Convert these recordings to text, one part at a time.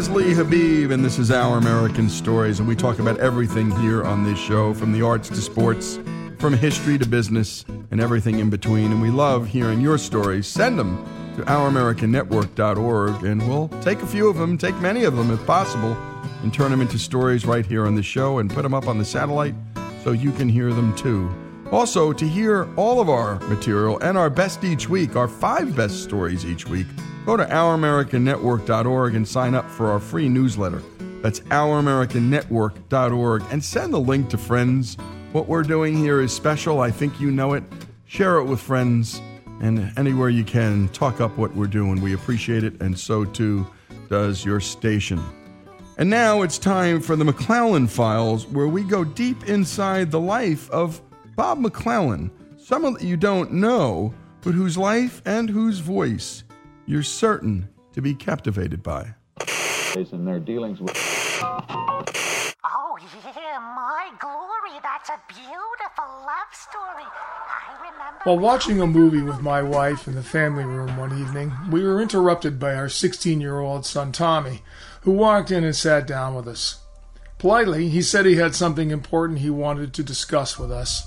is Lee Habib, and this is Our American Stories, and we talk about everything here on this show from the arts to sports, from history to business, and everything in between. And we love hearing your stories. Send them to ouramericannetwork.org, and we'll take a few of them, take many of them if possible, and turn them into stories right here on the show and put them up on the satellite so you can hear them too. Also, to hear all of our material and our best each week, our five best stories each week, go to ouramericannetwork.org and sign up for our free newsletter. That's ouramericannetwork.org and send the link to friends. What we're doing here is special. I think you know it. Share it with friends and anywhere you can, talk up what we're doing. We appreciate it, and so too does your station. And now it's time for the McClellan Files, where we go deep inside the life of Bob McClellan, someone that you don't know, but whose life and whose voice you're certain to be captivated by. In their dealings with. Oh, yeah, my glory. That's a beautiful love story. I remember. While watching a movie with my wife in the family room one evening, we were interrupted by our 16 year old son Tommy, who walked in and sat down with us. Politely, he said he had something important he wanted to discuss with us.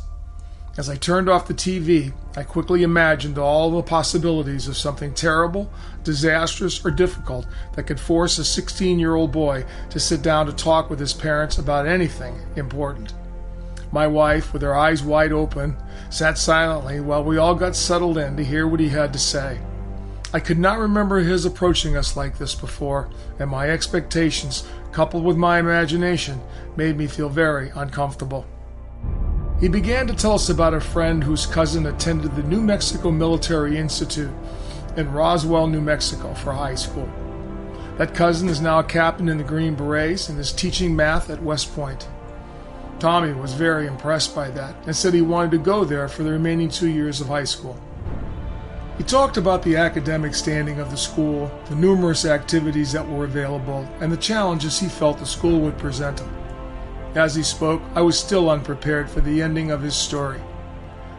As I turned off the TV, I quickly imagined all the possibilities of something terrible, disastrous, or difficult that could force a 16 year old boy to sit down to talk with his parents about anything important. My wife, with her eyes wide open, sat silently while we all got settled in to hear what he had to say. I could not remember his approaching us like this before, and my expectations, coupled with my imagination, made me feel very uncomfortable. He began to tell us about a friend whose cousin attended the New Mexico Military Institute in Roswell, New Mexico for high school. That cousin is now a captain in the Green Berets and is teaching math at West Point. Tommy was very impressed by that and said he wanted to go there for the remaining two years of high school. He talked about the academic standing of the school, the numerous activities that were available, and the challenges he felt the school would present him. As he spoke, I was still unprepared for the ending of his story.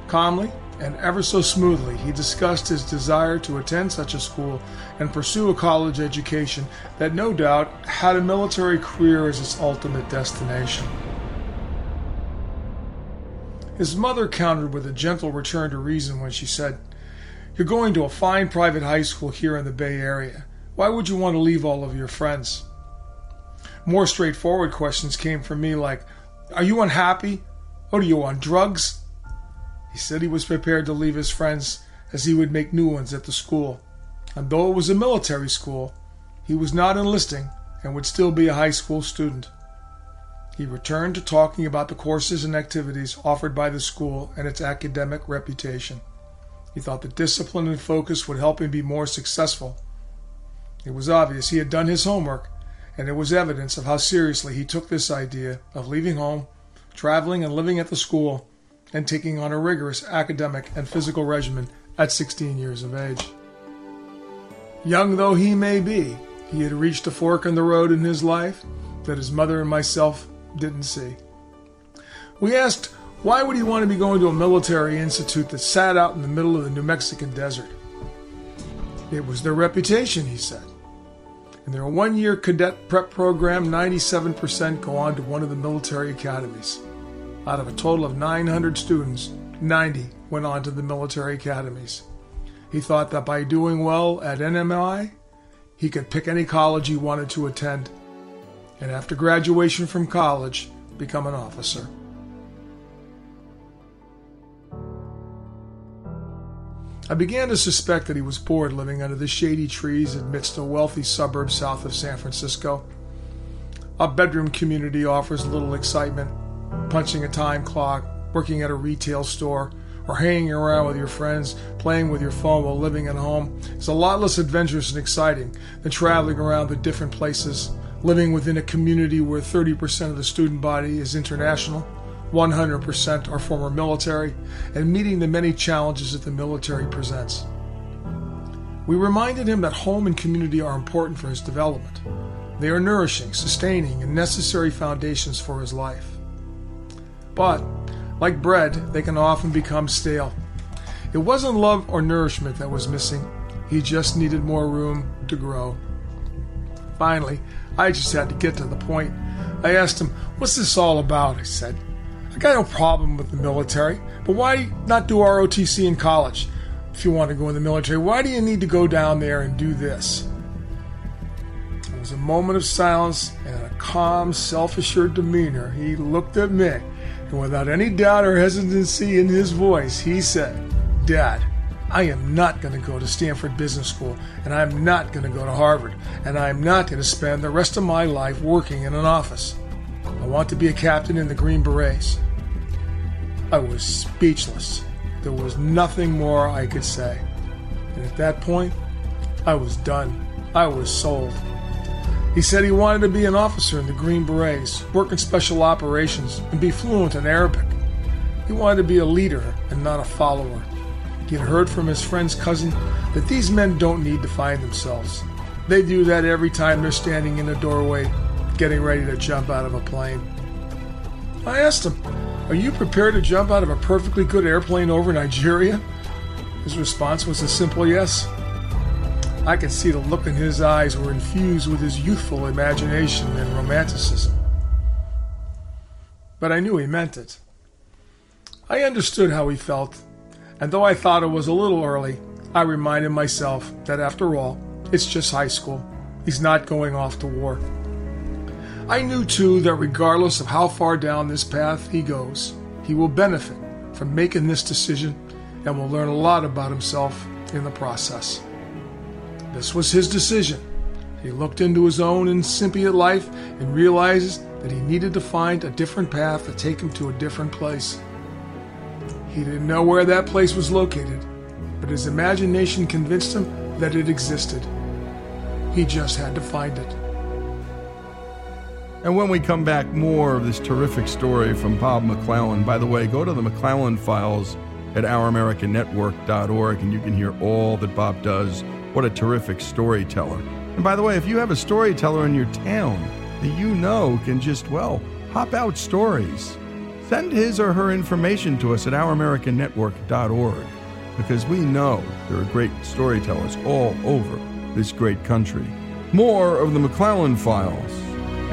Calmly and ever so smoothly, he discussed his desire to attend such a school and pursue a college education that no doubt had a military career as its ultimate destination. His mother countered with a gentle return to reason when she said, You're going to a fine private high school here in the Bay Area. Why would you want to leave all of your friends? More straightforward questions came from me like, Are you unhappy? What are you on drugs? He said he was prepared to leave his friends as he would make new ones at the school. And though it was a military school, he was not enlisting and would still be a high school student. He returned to talking about the courses and activities offered by the school and its academic reputation. He thought that discipline and focus would help him be more successful. It was obvious he had done his homework and it was evidence of how seriously he took this idea of leaving home, traveling and living at the school, and taking on a rigorous academic and physical regimen at 16 years of age. Young though he may be, he had reached a fork in the road in his life that his mother and myself didn't see. We asked, why would he want to be going to a military institute that sat out in the middle of the New Mexican desert? It was their reputation, he said. In their one year cadet prep program, 97% go on to one of the military academies. Out of a total of 900 students, 90 went on to the military academies. He thought that by doing well at NMI, he could pick any college he wanted to attend, and after graduation from college, become an officer. I began to suspect that he was bored living under the shady trees amidst a wealthy suburb south of San Francisco. A bedroom community offers little excitement. Punching a time clock, working at a retail store, or hanging around with your friends, playing with your phone while living at home is a lot less adventurous and exciting than traveling around the different places, living within a community where 30% of the student body is international 100% are former military, and meeting the many challenges that the military presents. We reminded him that home and community are important for his development. They are nourishing, sustaining, and necessary foundations for his life. But, like bread, they can often become stale. It wasn't love or nourishment that was missing, he just needed more room to grow. Finally, I just had to get to the point. I asked him, What's this all about? I said, I got no problem with the military, but why not do ROTC in college? If you want to go in the military, why do you need to go down there and do this? There was a moment of silence and a calm, self assured demeanor. He looked at me, and without any doubt or hesitancy in his voice, he said, Dad, I am not going to go to Stanford Business School, and I'm not going to go to Harvard, and I'm not going to spend the rest of my life working in an office. I want to be a captain in the Green Berets. I was speechless. There was nothing more I could say. And at that point, I was done. I was sold. He said he wanted to be an officer in the Green Berets, work in special operations, and be fluent in Arabic. He wanted to be a leader and not a follower. He had heard from his friend's cousin that these men don't need to find themselves. They do that every time they're standing in a doorway, getting ready to jump out of a plane. I asked him, Are you prepared to jump out of a perfectly good airplane over Nigeria? His response was a simple yes. I could see the look in his eyes were infused with his youthful imagination and romanticism. But I knew he meant it. I understood how he felt and though I thought it was a little early, I reminded myself that after all, it's just high school. He's not going off to war. I knew too that regardless of how far down this path he goes, he will benefit from making this decision and will learn a lot about himself in the process. This was his decision. He looked into his own incipient life and realized that he needed to find a different path to take him to a different place. He didn't know where that place was located, but his imagination convinced him that it existed. He just had to find it. And when we come back, more of this terrific story from Bob McClellan. By the way, go to the McClellan files at ouramericannetwork.org and you can hear all that Bob does. What a terrific storyteller. And by the way, if you have a storyteller in your town that you know can just, well, hop out stories, Send his or her information to us at ouramericannetwork.org because we know there are great storytellers all over this great country. More of the McClellan Files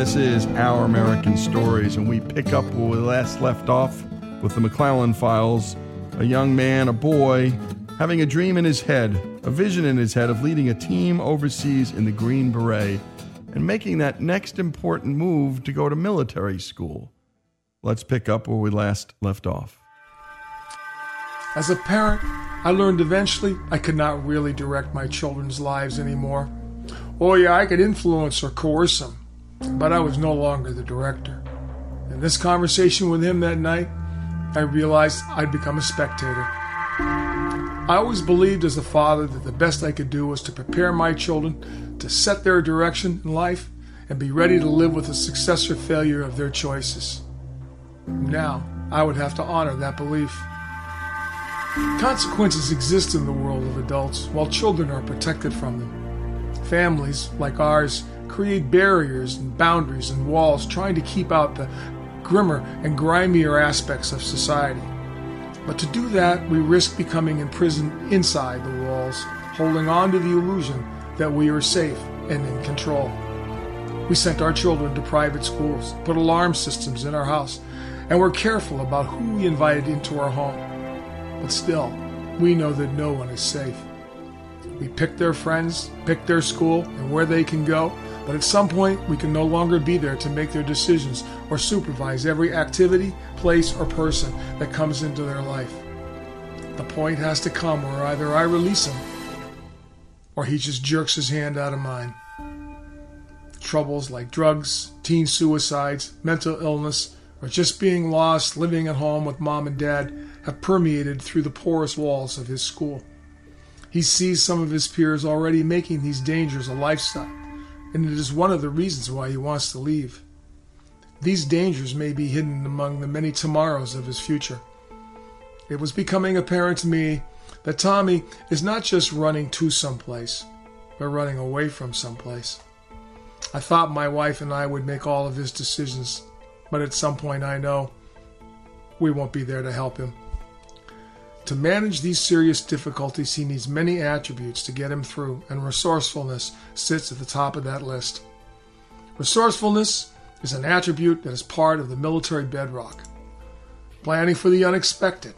This is Our American Stories. And we pick up where we last left off with the McClellan Files. A young man, a boy, having a dream in his head, a vision in his head of leading a team overseas in the Green Beret and making that next important move to go to military school. Let's pick up where we last left off. As a parent, I learned eventually I could not really direct my children's lives anymore. Oh, yeah, I could influence or coerce him, but I was no longer the director. In this conversation with him that night, I realized I'd become a spectator. I always believed as a father that the best I could do was to prepare my children to set their direction in life and be ready to live with the success or failure of their choices. Now, I would have to honor that belief. Consequences exist in the world of adults while children are protected from them. Families like ours create barriers and boundaries and walls trying to keep out the grimmer and grimier aspects of society. But to do that, we risk becoming imprisoned inside the walls, holding on to the illusion that we are safe and in control. We sent our children to private schools, put alarm systems in our house, and were careful about who we invited into our home. But still, we know that no one is safe. We pick their friends, pick their school, and where they can go, but at some point we can no longer be there to make their decisions or supervise every activity, place, or person that comes into their life. The point has to come where either I release him or he just jerks his hand out of mine. Troubles like drugs, teen suicides, mental illness, or just being lost living at home with mom and dad have permeated through the porous walls of his school. He sees some of his peers already making these dangers a lifestyle, and it is one of the reasons why he wants to leave. these dangers may be hidden among the many tomorrows of his future. It was becoming apparent to me that Tommy is not just running to someplace, but running away from someplace. I thought my wife and I would make all of his decisions, but at some point I know we won't be there to help him. To manage these serious difficulties, he needs many attributes to get him through, and resourcefulness sits at the top of that list. Resourcefulness is an attribute that is part of the military bedrock. Planning for the unexpected,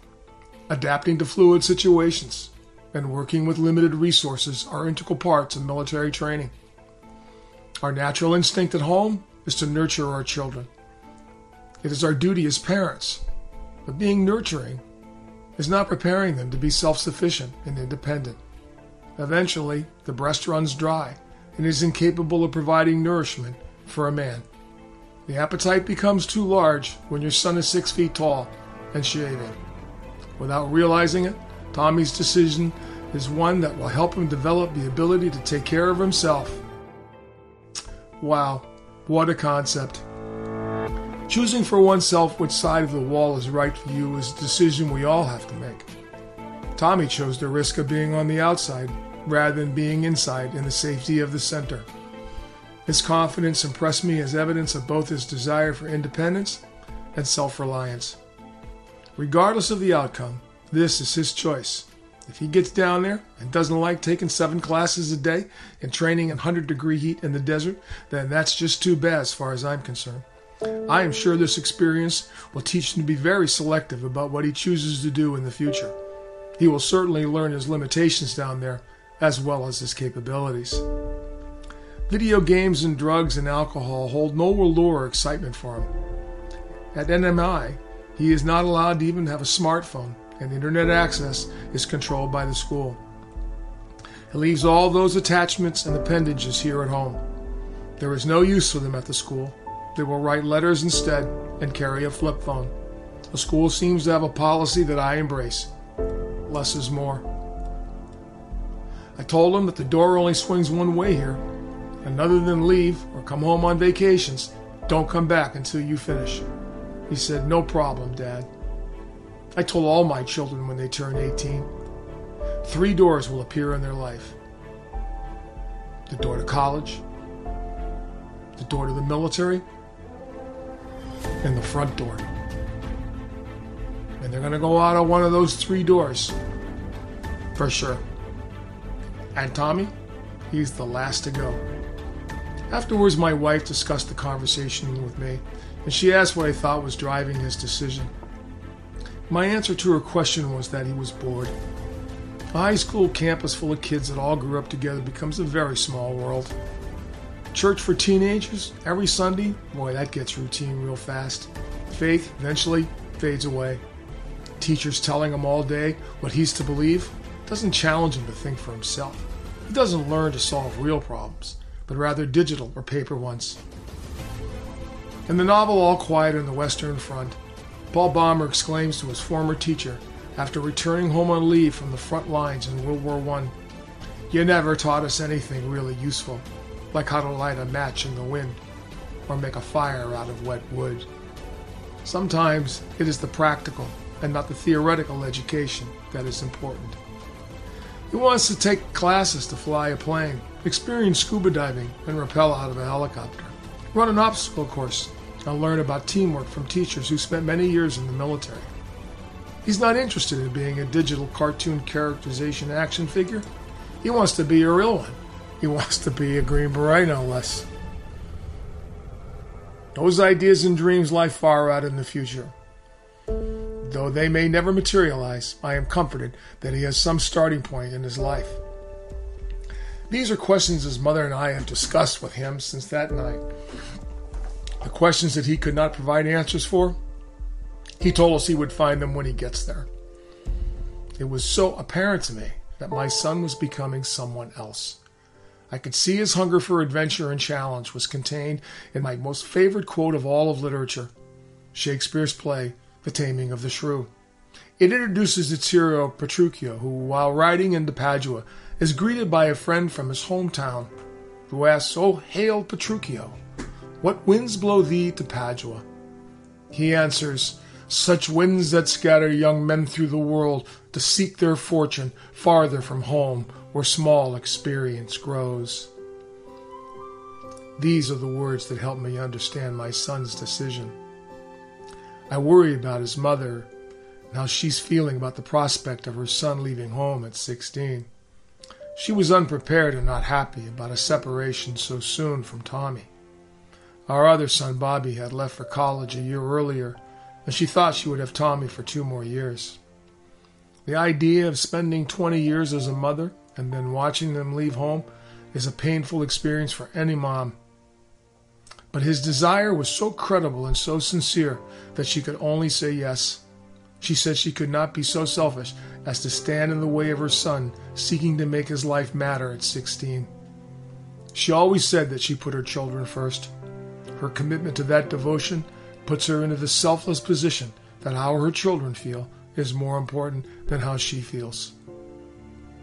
adapting to fluid situations, and working with limited resources are integral parts of military training. Our natural instinct at home is to nurture our children. It is our duty as parents, but being nurturing is not preparing them to be self sufficient and independent. Eventually, the breast runs dry and is incapable of providing nourishment for a man. The appetite becomes too large when your son is six feet tall and shaving. Without realizing it, Tommy's decision is one that will help him develop the ability to take care of himself. Wow, what a concept. Choosing for oneself which side of the wall is right for you is a decision we all have to make. Tommy chose the risk of being on the outside rather than being inside in the safety of the center. His confidence impressed me as evidence of both his desire for independence and self reliance. Regardless of the outcome, this is his choice. If he gets down there and doesn't like taking seven classes a day and training in 100 degree heat in the desert, then that's just too bad as far as I'm concerned. I am sure this experience will teach him to be very selective about what he chooses to do in the future. He will certainly learn his limitations down there as well as his capabilities. Video games and drugs and alcohol hold no allure or excitement for him. At NMI, he is not allowed to even have a smartphone, and internet access is controlled by the school. He leaves all those attachments and appendages here at home. There is no use for them at the school, they will write letters instead and carry a flip phone. The school seems to have a policy that I embrace less is more. I told him that the door only swings one way here, and other than leave or come home on vacations, don't come back until you finish. He said, No problem, Dad. I told all my children when they turn 18 three doors will appear in their life the door to college, the door to the military, and the front door. And they're going to go out of one of those three doors. For sure. And Tommy, he's the last to go. Afterwards, my wife discussed the conversation with me, and she asked what I thought was driving his decision. My answer to her question was that he was bored. A high school campus full of kids that all grew up together becomes a very small world. Church for teenagers every Sunday, boy, that gets routine real fast. Faith eventually fades away. Teachers telling him all day what he's to believe doesn't challenge him to think for himself. He doesn't learn to solve real problems, but rather digital or paper ones. In the novel All Quiet on the Western Front, Paul Baumer exclaims to his former teacher after returning home on leave from the front lines in World War I, You never taught us anything really useful like how to light a match in the wind or make a fire out of wet wood. Sometimes it is the practical and not the theoretical education that is important. He wants to take classes to fly a plane, experience scuba diving, and rappel out of a helicopter, run an obstacle course, and learn about teamwork from teachers who spent many years in the military. He's not interested in being a digital cartoon characterization action figure. He wants to be a real one he wants to be a Green Beret, no less. Those ideas and dreams lie far out in the future. Though they may never materialize, I am comforted that he has some starting point in his life. These are questions his mother and I have discussed with him since that night. The questions that he could not provide answers for, he told us he would find them when he gets there. It was so apparent to me that my son was becoming someone else. I could see his hunger for adventure and challenge was contained in my most favorite quote of all of literature Shakespeare's play, The Taming of the Shrew. It introduces its hero, Petruchio, who, while riding into Padua, is greeted by a friend from his hometown who asks, Oh, hail Petruchio! What winds blow thee to Padua? He answers, Such winds that scatter young men through the world to seek their fortune farther from home where small experience grows. These are the words that help me understand my son's decision. I worry about his mother and how she's feeling about the prospect of her son leaving home at 16. She was unprepared and not happy about a separation so soon from Tommy. Our other son, Bobby, had left for college a year earlier, and she thought she would have Tommy for two more years. The idea of spending 20 years as a mother and then watching them leave home is a painful experience for any mom. But his desire was so credible and so sincere that she could only say yes. She said she could not be so selfish as to stand in the way of her son seeking to make his life matter at 16. She always said that she put her children first. Her commitment to that devotion puts her into the selfless position that how her children feel is more important than how she feels.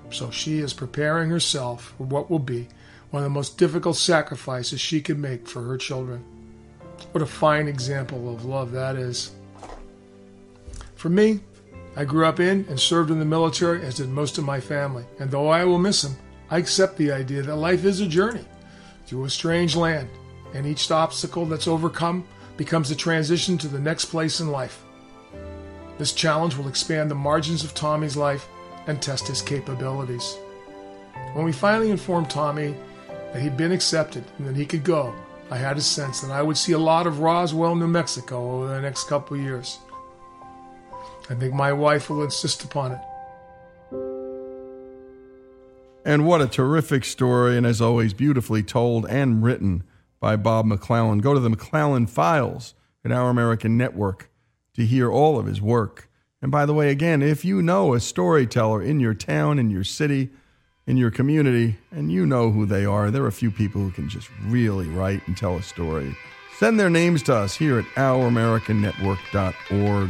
So she is preparing herself for what will be one of the most difficult sacrifices she can make for her children. What a fine example of love that is. For me, I grew up in and served in the military, as did most of my family, and though I will miss them, I accept the idea that life is a journey through a strange land and each obstacle that's overcome becomes a transition to the next place in life. This challenge will expand the margins of Tommy's life and test his capabilities. When we finally informed Tommy that he'd been accepted and that he could go, I had a sense that I would see a lot of Roswell, New Mexico over the next couple of years. I think my wife will insist upon it. And what a terrific story, and as always, beautifully told and written by Bob McClellan. Go to the McClellan Files at Our American Network to hear all of his work. And by the way, again, if you know a storyteller in your town, in your city, in your community, and you know who they are, there are a few people who can just really write and tell a story. Send their names to us here at ouramericannetwork.org.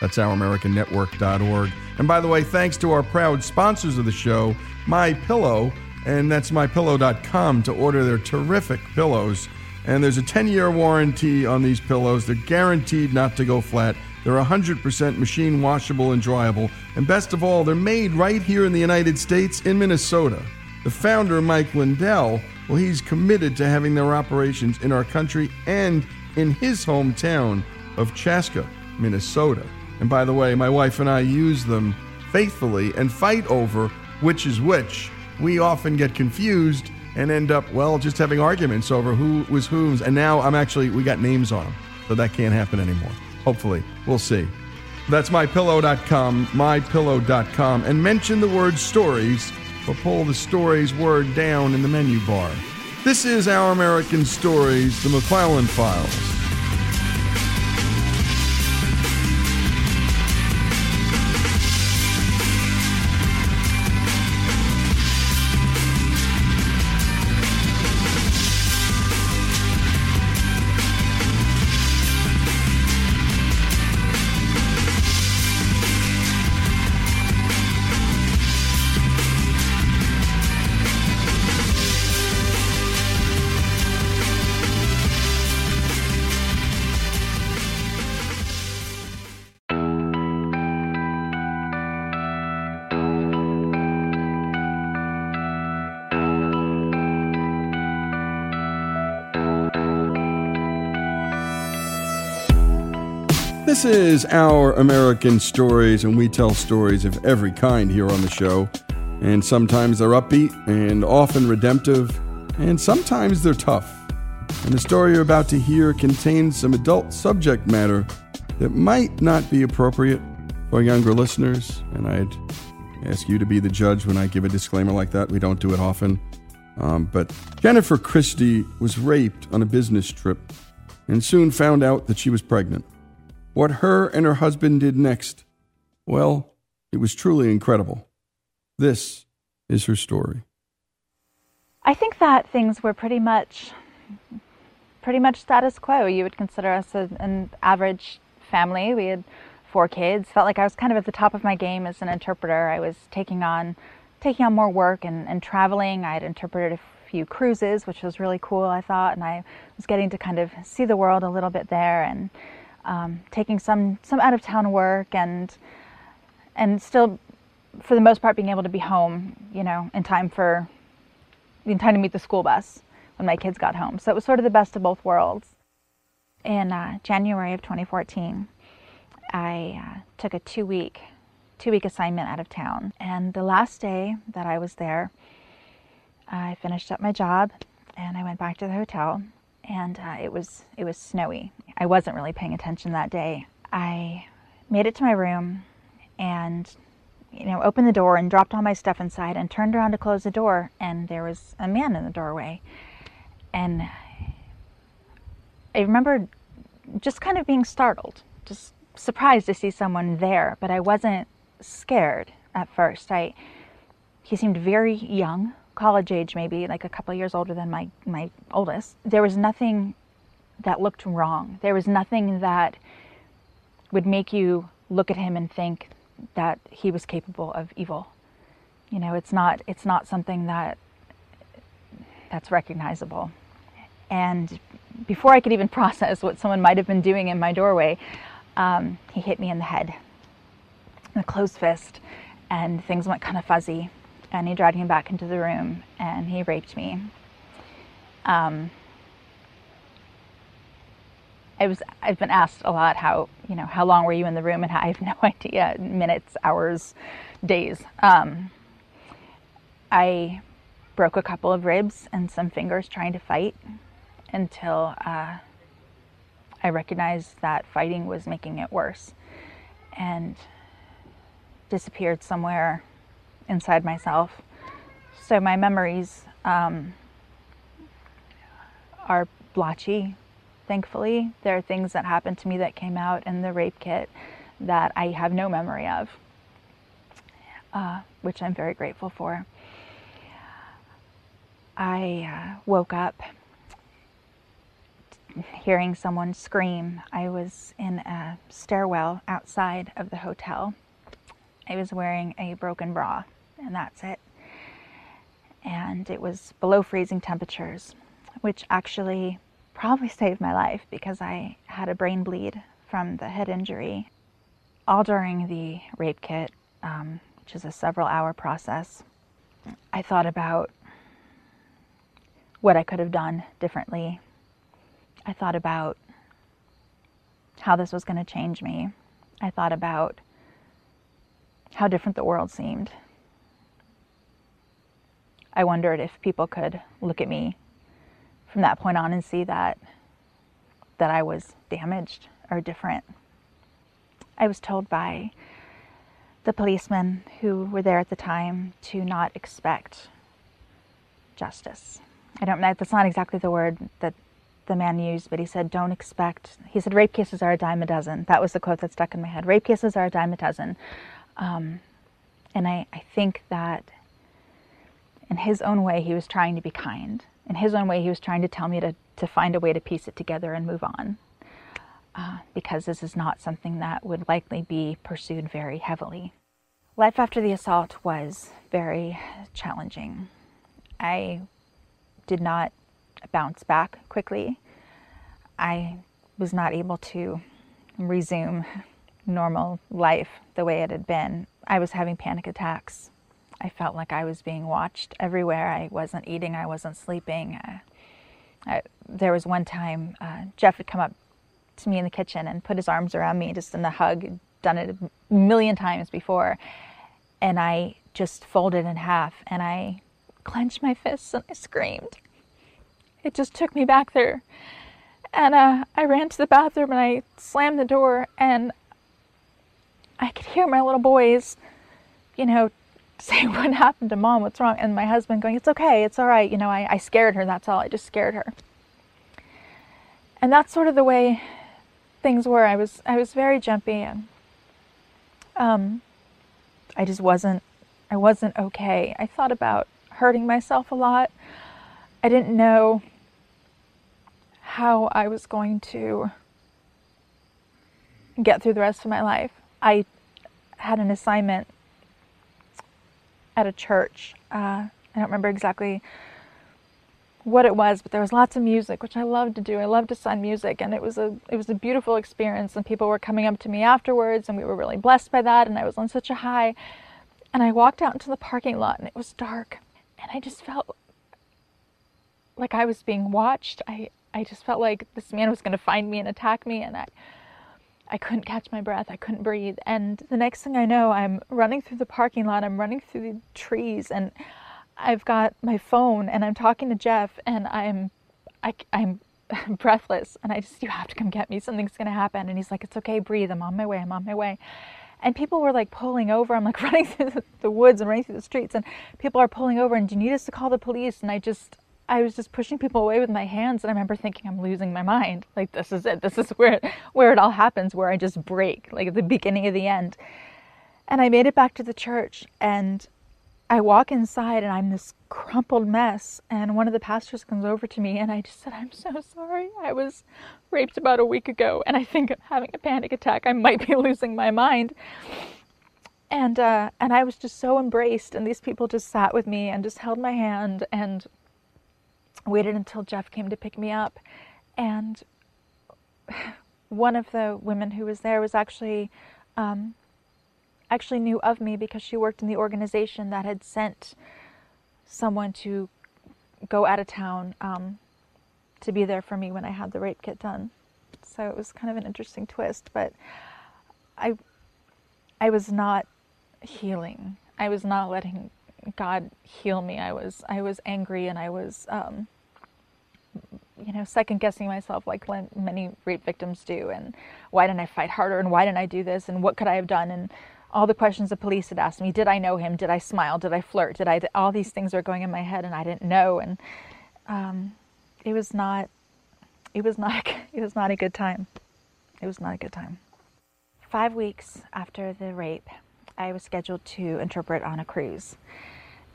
That's ouramericannetwork.org. And by the way, thanks to our proud sponsors of the show, My Pillow and that's mypillow.com to order their terrific pillows. And there's a 10 year warranty on these pillows. They're guaranteed not to go flat. They're 100% machine washable and dryable. And best of all, they're made right here in the United States in Minnesota. The founder, Mike Lindell, well, he's committed to having their operations in our country and in his hometown of Chaska, Minnesota. And by the way, my wife and I use them faithfully and fight over which is which we often get confused and end up, well, just having arguments over who was whose. And now I'm actually, we got names on them. So that can't happen anymore. Hopefully. We'll see. That's mypillow.com, mypillow.com. And mention the word stories or pull the stories word down in the menu bar. This is Our American Stories, the McClellan Files. This is Our American Stories, and we tell stories of every kind here on the show. And sometimes they're upbeat and often redemptive, and sometimes they're tough. And the story you're about to hear contains some adult subject matter that might not be appropriate for younger listeners, and I'd ask you to be the judge when I give a disclaimer like that. We don't do it often. Um, but Jennifer Christie was raped on a business trip and soon found out that she was pregnant. What her and her husband did next, well, it was truly incredible. This is her story. I think that things were pretty much pretty much status quo. You would consider us a, an average family. We had four kids. Felt like I was kind of at the top of my game as an interpreter. I was taking on taking on more work and, and traveling. I had interpreted a few cruises, which was really cool, I thought, and I was getting to kind of see the world a little bit there and um, taking some some out of town work and and still for the most part being able to be home, you know, in time for in time to meet the school bus when my kids got home. So it was sort of the best of both worlds. In uh, January of 2014, I uh, took a two week two week assignment out of town, and the last day that I was there, I finished up my job and I went back to the hotel, and uh, it was it was snowy. I wasn't really paying attention that day. I made it to my room and you know, opened the door and dropped all my stuff inside and turned around to close the door and there was a man in the doorway. And I remember just kind of being startled, just surprised to see someone there, but I wasn't scared at first. I he seemed very young, college age maybe, like a couple years older than my my oldest. There was nothing that looked wrong. There was nothing that would make you look at him and think that he was capable of evil. You know, it's not it's not something that that's recognizable. And before I could even process what someone might have been doing in my doorway, um, he hit me in the head, with a closed fist, and things went kind of fuzzy. And he dragged me back into the room and he raped me. Um, I was I've been asked a lot how you know how long were you in the room and I have no idea minutes hours days um, I broke a couple of ribs and some fingers trying to fight until uh, I recognized that fighting was making it worse and disappeared somewhere inside myself so my memories um, are blotchy thankfully. There are things that happened to me that came out in the rape kit that I have no memory of, uh, which I'm very grateful for. I uh, woke up hearing someone scream. I was in a stairwell outside of the hotel. I was wearing a broken bra, and that's it. And it was below freezing temperatures, which actually probably saved my life because I had a brain bleed from the head injury. All during the rape kit, um, which is a several hour process, I thought about what I could have done differently. I thought about how this was going to change me. I thought about how different the world seemed. I wondered if people could look at me from that point on and see that that I was damaged or different. I was told by the policemen who were there at the time to not expect justice. I don't that's not exactly the word that the man used, but he said, don't expect, he said, rape cases are a dime a dozen. That was the quote that stuck in my head. Rape cases are a dime a dozen. Um, and I, I think that in his own way, he was trying to be kind in his own way, he was trying to tell me to, to find a way to piece it together and move on. Uh, because this is not something that would likely be pursued very heavily. Life after the assault was very challenging. I did not bounce back quickly. I was not able to resume normal life the way it had been. I was having panic attacks I felt like I was being watched everywhere. I wasn't eating, I wasn't sleeping. Uh, I, there was one time uh, Jeff had come up to me in the kitchen and put his arms around me just in a hug, done it a million times before. And I just folded in half and I clenched my fists and I screamed. It just took me back there. And uh, I ran to the bathroom and I slammed the door and I could hear my little boys, you know, saying, What happened to mom? What's wrong? And my husband going, It's okay. It's all right. You know, I, I scared her. That's all. I just scared her. And that's sort of the way things were. I was I was very jumpy and um, I just wasn't I wasn't okay. I thought about hurting myself a lot. I didn't know how I was going to get through the rest of my life. I had an assignment at a church. Uh, I don't remember exactly what it was, but there was lots of music, which I loved to do. I loved to sign music, and it was a it was a beautiful experience. And people were coming up to me afterwards, and we were really blessed by that. And I was on such a high. And I walked out into the parking lot, and it was dark, and I just felt like I was being watched. I I just felt like this man was going to find me and attack me, and I I couldn't catch my breath. I couldn't breathe. And the next thing I know, I'm running through the parking lot. I'm running through the trees, and I've got my phone, and I'm talking to Jeff, and I'm I, I'm breathless, and I just you have to come get me. Something's going to happen. And he's like, "It's okay, breathe. I'm on my way. I'm on my way." And people were like pulling over. I'm like running through the, the woods and running through the streets, and people are pulling over. And do you need us to call the police? And I just I was just pushing people away with my hands, and I remember thinking, I'm losing my mind. Like this is it. This is where where it all happens, where I just break, like at the beginning of the end. And I made it back to the church, and I walk inside, and I'm this crumpled mess. And one of the pastors comes over to me, and I just said, I'm so sorry. I was raped about a week ago, and I think I'm having a panic attack. I might be losing my mind. And uh, and I was just so embraced, and these people just sat with me and just held my hand and waited until Jeff came to pick me up. And one of the women who was there was actually um, actually knew of me because she worked in the organization that had sent someone to go out of town um, to be there for me when I had the rape kit done. So it was kind of an interesting twist, but I I was not healing. I was not letting God heal me. I was I was angry and I was um, you know second guessing myself like many rape victims do and why didn't I fight harder and why didn't I do this and what could I have done and all the questions the police had asked me did I know him? Did I smile? Did I flirt? Did I all these things were going in my head and I didn't know and um, it was not it was not it was not a good time. It was not a good time. Five weeks after the rape I was scheduled to interpret on a cruise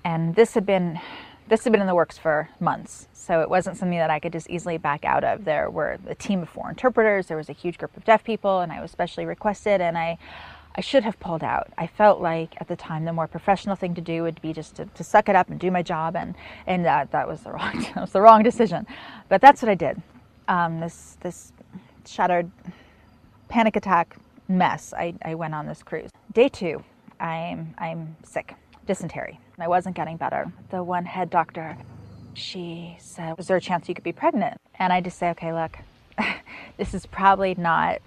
and this had been this had been in the works for months, so it wasn't something that I could just easily back out of. There were a team of four interpreters, there was a huge group of deaf people, and I was specially requested, and I, I should have pulled out. I felt like at the time the more professional thing to do would be just to, to suck it up and do my job, and and that that was the wrong that was the wrong decision, but that's what I did. Um, this this shattered panic attack mess. I, I went on this cruise. Day two, I'm I'm sick dysentery. I wasn't getting better. The one head doctor, she said, Was there a chance you could be pregnant? And I just say, Okay, look, this is probably not,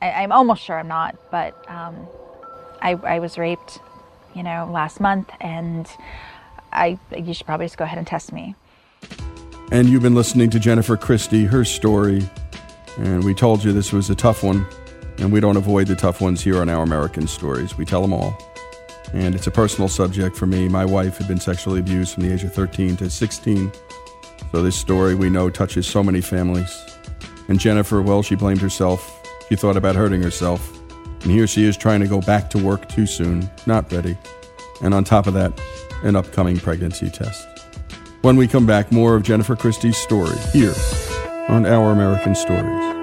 I, am almost sure I'm not, but um, I, I was raped, you know, last month, and I, you should probably just go ahead and test me. And you've been listening to Jennifer Christie, her story. And we told you this was a tough one, and we don't avoid the tough ones here on Our American Stories. We tell them all and it's a personal subject for me. My wife had been sexually abused from the age of 13 to 16. So this story we know touches so many families. And Jennifer, well, she blamed herself. She thought about hurting herself. And here she is trying to go back to work too soon, not ready. And on top of that, an upcoming pregnancy test. When we come back, more of Jennifer Christie's story here on Our American Stories.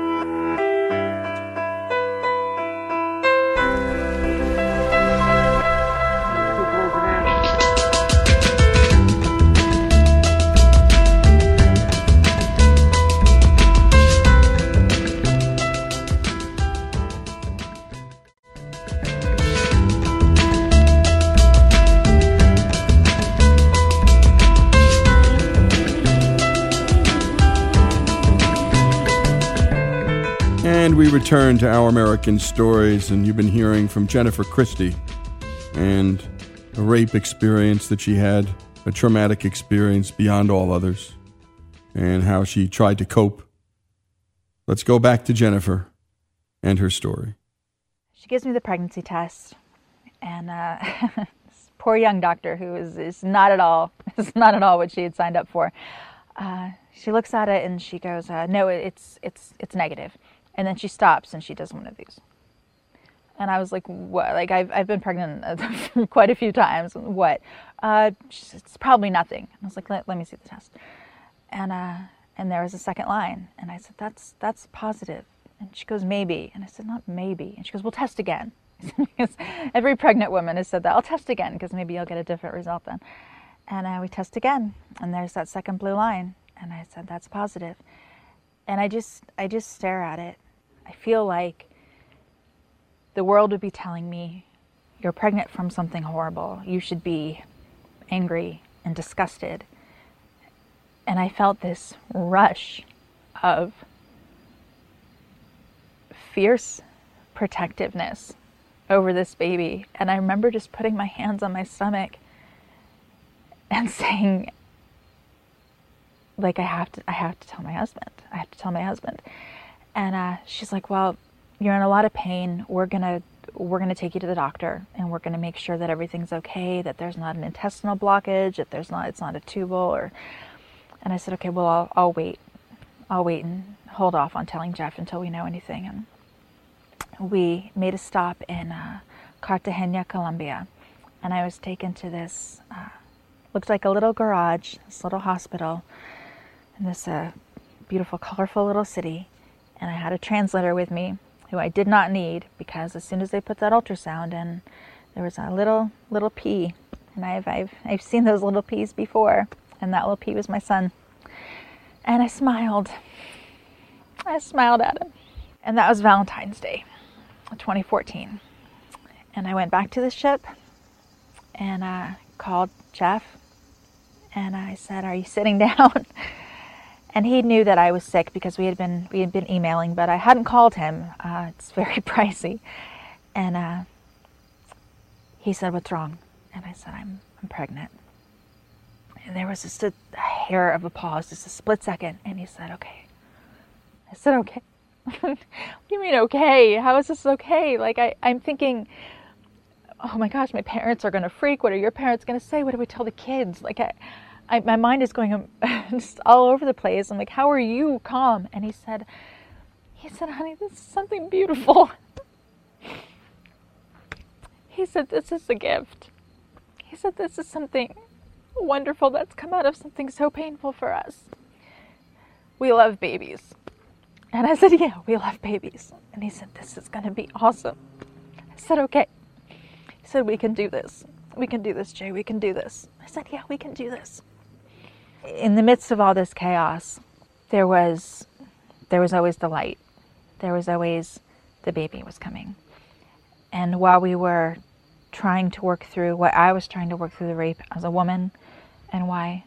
Return to Our American Stories, and you've been hearing from Jennifer Christie and a rape experience that she had, a traumatic experience beyond all others, and how she tried to cope. Let's go back to Jennifer and her story. She gives me the pregnancy test, and uh, this poor young doctor who is, is not at all is not at all what she had signed up for. Uh, she looks at it and she goes, uh, "No, it's it's it's negative." And then she stops and she does one of these. And I was like, what? Like, I've, I've been pregnant quite a few times. What? Uh, it's probably nothing. I was like, let, let me see the test. And, uh, and there was a second line. And I said, that's, that's positive. And she goes, maybe. And I said, not maybe. And she goes, we'll test again. Because every pregnant woman has said that. I'll test again because maybe you'll get a different result then. And uh, we test again, and there's that second blue line. And I said, that's positive. And I just, I just stare at it. I feel like the world would be telling me, you're pregnant from something horrible. You should be angry and disgusted. And I felt this rush of fierce protectiveness over this baby. And I remember just putting my hands on my stomach and saying, like, I have to, I have to tell my husband. I have to tell my husband. And uh, she's like, well, you're in a lot of pain. We're gonna, we're gonna take you to the doctor, and we're gonna make sure that everything's okay. That there's not an intestinal blockage. That there's not, it's not a tubal. Or, and I said, okay, well, I'll, I'll wait. I'll wait and hold off on telling Jeff until we know anything. And we made a stop in uh, Cartagena, Colombia, and I was taken to this, uh, looked like a little garage, this little hospital, in this uh, beautiful, colorful little city. And I had a translator with me who I did not need because as soon as they put that ultrasound in, there was a little little pea, and I've I've I've seen those little peas before, and that little pea was my son. And I smiled. I smiled at him. And that was Valentine's Day. 2014. And I went back to the ship and I called Jeff and I said, "Are you sitting down?" And he knew that I was sick because we had been we had been emailing, but I hadn't called him. Uh, it's very pricey, and uh, he said, "What's wrong?" And I said, "I'm I'm pregnant." And there was just a hair of a pause, just a split second, and he said, "Okay." I said, "Okay." what do you mean okay? How is this okay? Like I, I'm thinking, oh my gosh, my parents are gonna freak. What are your parents gonna say? What do we tell the kids? Like I, I my mind is going just all over the place. I'm like, how are you calm? And he said, he said, honey, this is something beautiful. he said, this is a gift. He said, this is something wonderful that's come out of something so painful for us. We love babies. And I said, Yeah, we love babies. And he said, This is going to be awesome. I said, Okay. He said, We can do this. We can do this, Jay. We can do this. I said, Yeah, we can do this. In the midst of all this chaos, there was there was always the light. There was always the baby was coming. And while we were trying to work through what I was trying to work through the rape as a woman and why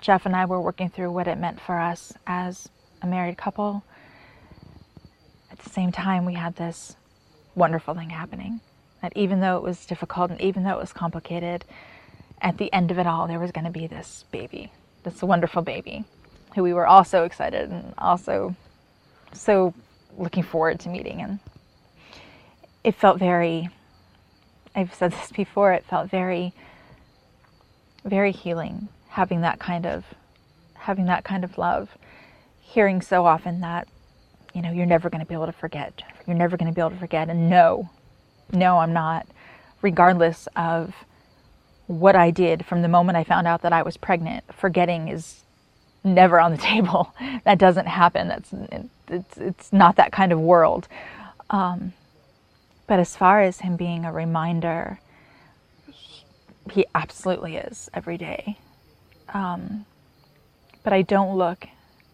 Jeff and I were working through what it meant for us as a married couple, at the same time, we had this wonderful thing happening. That even though it was difficult and even though it was complicated, at the end of it all, there was going to be this baby, this wonderful baby, who we were all so excited and also so looking forward to meeting. And it felt very, I've said this before, it felt very, very healing having that kind of, having that kind of love. Hearing so often that you know, you're never going to be able to forget. You're never going to be able to forget. And no, no, I'm not. Regardless of what I did from the moment I found out that I was pregnant, forgetting is never on the table. that doesn't happen. That's it's it's not that kind of world. Um, but as far as him being a reminder, he absolutely is every day. Um, but I don't look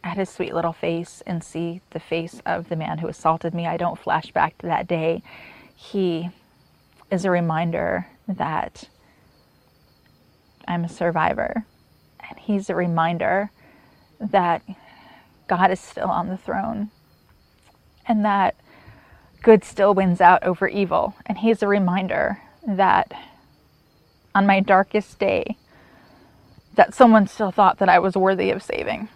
at his sweet little face and see the face of the man who assaulted me. I don't flash back to that day. He is a reminder that I'm a survivor. And he's a reminder that God is still on the throne and that good still wins out over evil. And he's a reminder that on my darkest day, that someone still thought that I was worthy of saving.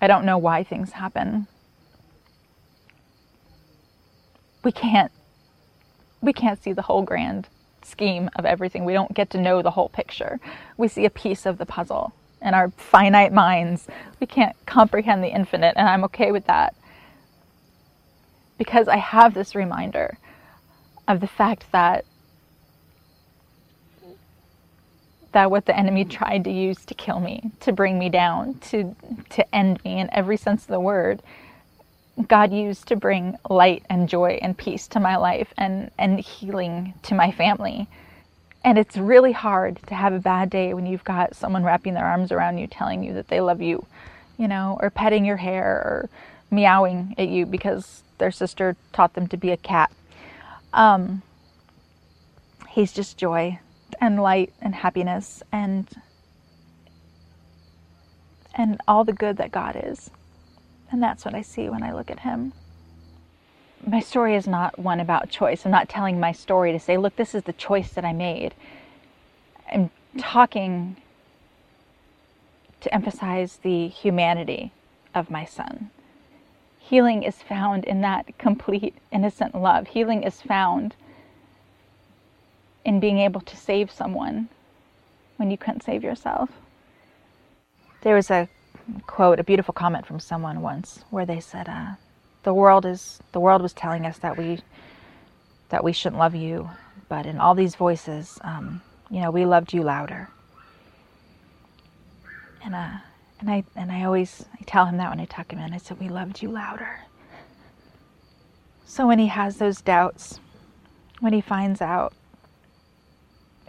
I don't know why things happen. We can't we can't see the whole grand scheme of everything. We don't get to know the whole picture. We see a piece of the puzzle. In our finite minds, we can't comprehend the infinite, and I'm okay with that. Because I have this reminder of the fact that that what the enemy tried to use to kill me, to bring me down, to to end me in every sense of the word, God used to bring light and joy and peace to my life and and healing to my family. And it's really hard to have a bad day when you've got someone wrapping their arms around you telling you that they love you, you know, or petting your hair or meowing at you because their sister taught them to be a cat. Um, he's just joy and light and happiness and and all the good that God is. And that's what I see when I look at him. My story is not one about choice. I'm not telling my story to say, look, this is the choice that I made. I'm talking to emphasize the humanity of my son. Healing is found in that complete, innocent love. Healing is found in being able to save someone when you couldn't save yourself. There was a quote, a beautiful comment from someone once, where they said, uh, "The world is the world was telling us that we that we shouldn't love you, but in all these voices, um, you know, we loved you louder." And uh, and I and I always I tell him that when I tuck him in. I said, "We loved you louder." So when he has those doubts, when he finds out,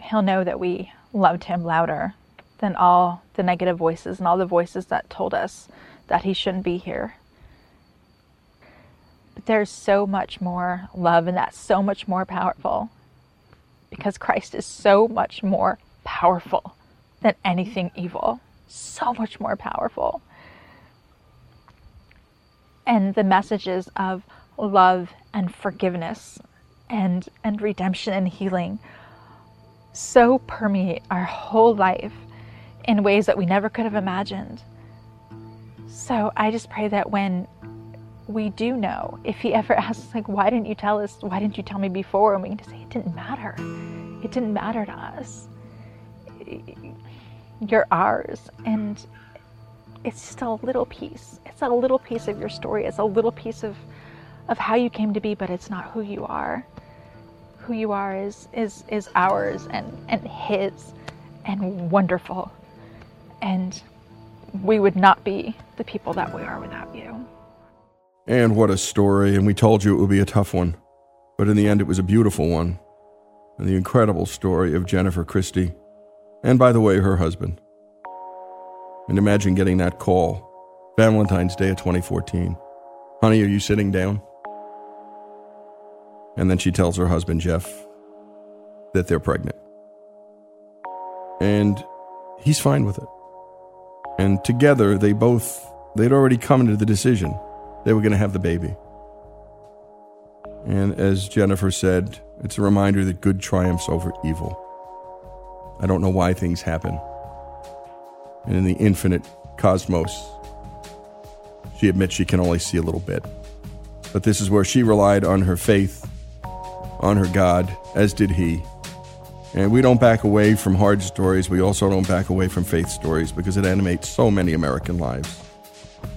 he'll know that we loved him louder than all the negative voices and all the voices that told us that he shouldn't be here. But there's so much more love, and that's so much more powerful because Christ is so much more powerful than anything evil. So much more powerful. And the messages of love and forgiveness and, and redemption and healing so permeate our whole life in ways that we never could have imagined. So I just pray that when we do know, if he ever asks, like, why didn't you tell us? Why didn't you tell me before? And we can just say, it didn't matter. It didn't matter to us. You're ours. And it's just a little piece. It's a little piece of your story. It's a little piece of, of how you came to be, but it's not who you are. Who you are is is is ours and, and his and wonderful and we would not be the people that we are without you. And what a story. And we told you it would be a tough one. But in the end, it was a beautiful one. And the incredible story of Jennifer Christie. And by the way, her husband. And imagine getting that call Valentine's Day of 2014. Honey, are you sitting down? And then she tells her husband, Jeff, that they're pregnant. And he's fine with it. And together, they both, they'd already come to the decision they were going to have the baby. And as Jennifer said, it's a reminder that good triumphs over evil. I don't know why things happen. And in the infinite cosmos, she admits she can only see a little bit. But this is where she relied on her faith, on her God, as did he. And we don't back away from hard stories. We also don't back away from faith stories because it animates so many American lives.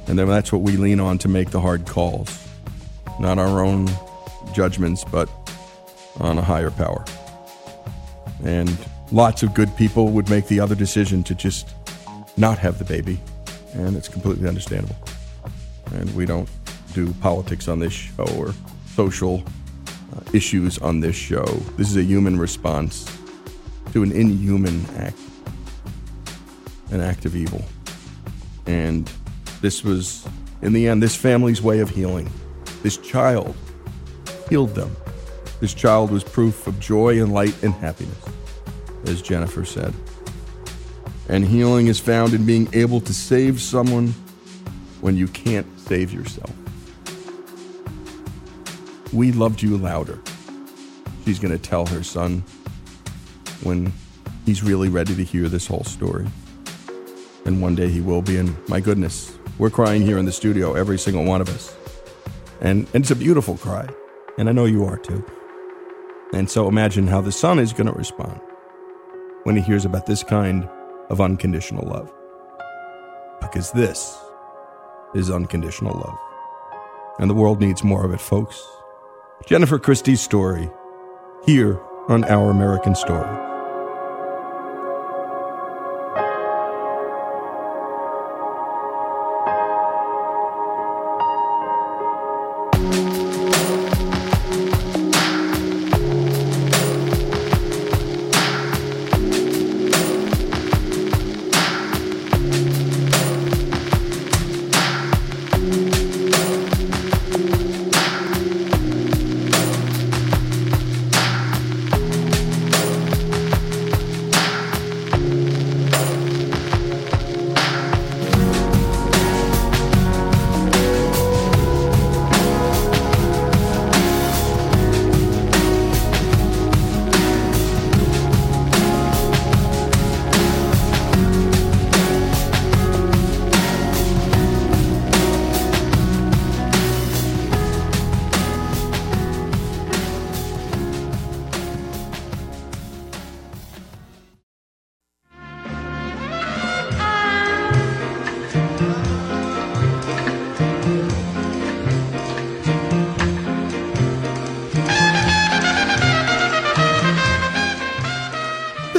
And then that's what we lean on to make the hard calls. Not our own judgments, but on a higher power. And lots of good people would make the other decision to just not have the baby. And it's completely understandable. And we don't do politics on this show or social uh, issues on this show. This is a human response to an inhuman act, an act of evil. And this was, in the end, this family's way of healing. This child healed them. This child was proof of joy and light and happiness, as Jennifer said. And healing is found in being able to save someone when you can't save yourself. We loved you louder. She's going to tell her son when he's really ready to hear this whole story. And one day he will be, and my goodness, we're crying here in the studio, every single one of us. And, and it's a beautiful cry, and I know you are too. And so imagine how the son is going to respond when he hears about this kind of unconditional love. Because this is unconditional love. And the world needs more of it, folks. Jennifer Christie's story, here on Our American Story.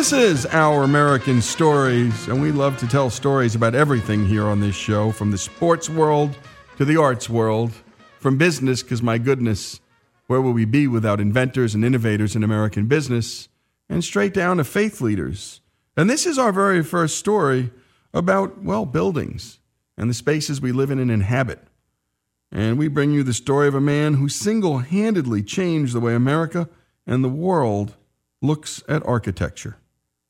This is Our American Stories, and we love to tell stories about everything here on this show from the sports world to the arts world, from business, because my goodness, where would we be without inventors and innovators in American business, and straight down to faith leaders. And this is our very first story about, well, buildings and the spaces we live in and inhabit. And we bring you the story of a man who single handedly changed the way America and the world looks at architecture.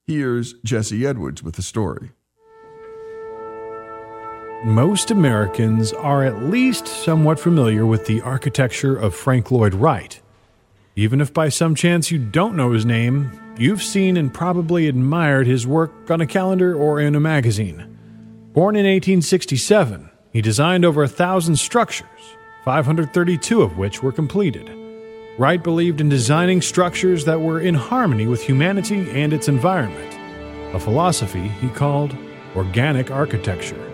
Here's Jesse Edwards with the story. Most Americans are at least somewhat familiar with the architecture of Frank Lloyd Wright. Even if by some chance you don't know his name, you've seen and probably admired his work on a calendar or in a magazine. Born in 1867, he designed over a thousand structures, 532 of which were completed. Wright believed in designing structures that were in harmony with humanity and its environment, a philosophy he called organic architecture.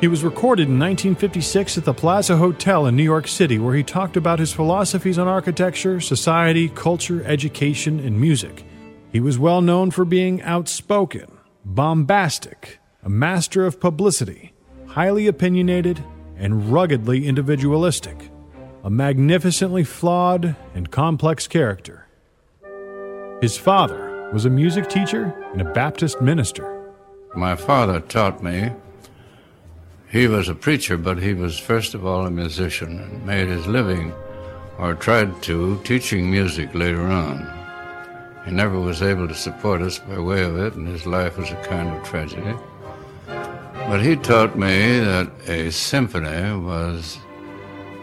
He was recorded in 1956 at the Plaza Hotel in New York City, where he talked about his philosophies on architecture, society, culture, education, and music. He was well known for being outspoken, bombastic, a master of publicity, highly opinionated, and ruggedly individualistic a magnificently flawed and complex character. His father was a music teacher and a Baptist minister. My father taught me. He was a preacher, but he was first of all a musician and made his living, or tried to, teaching music later on. He never was able to support us by way of it, and his life was a kind of tragedy. But he taught me that a symphony was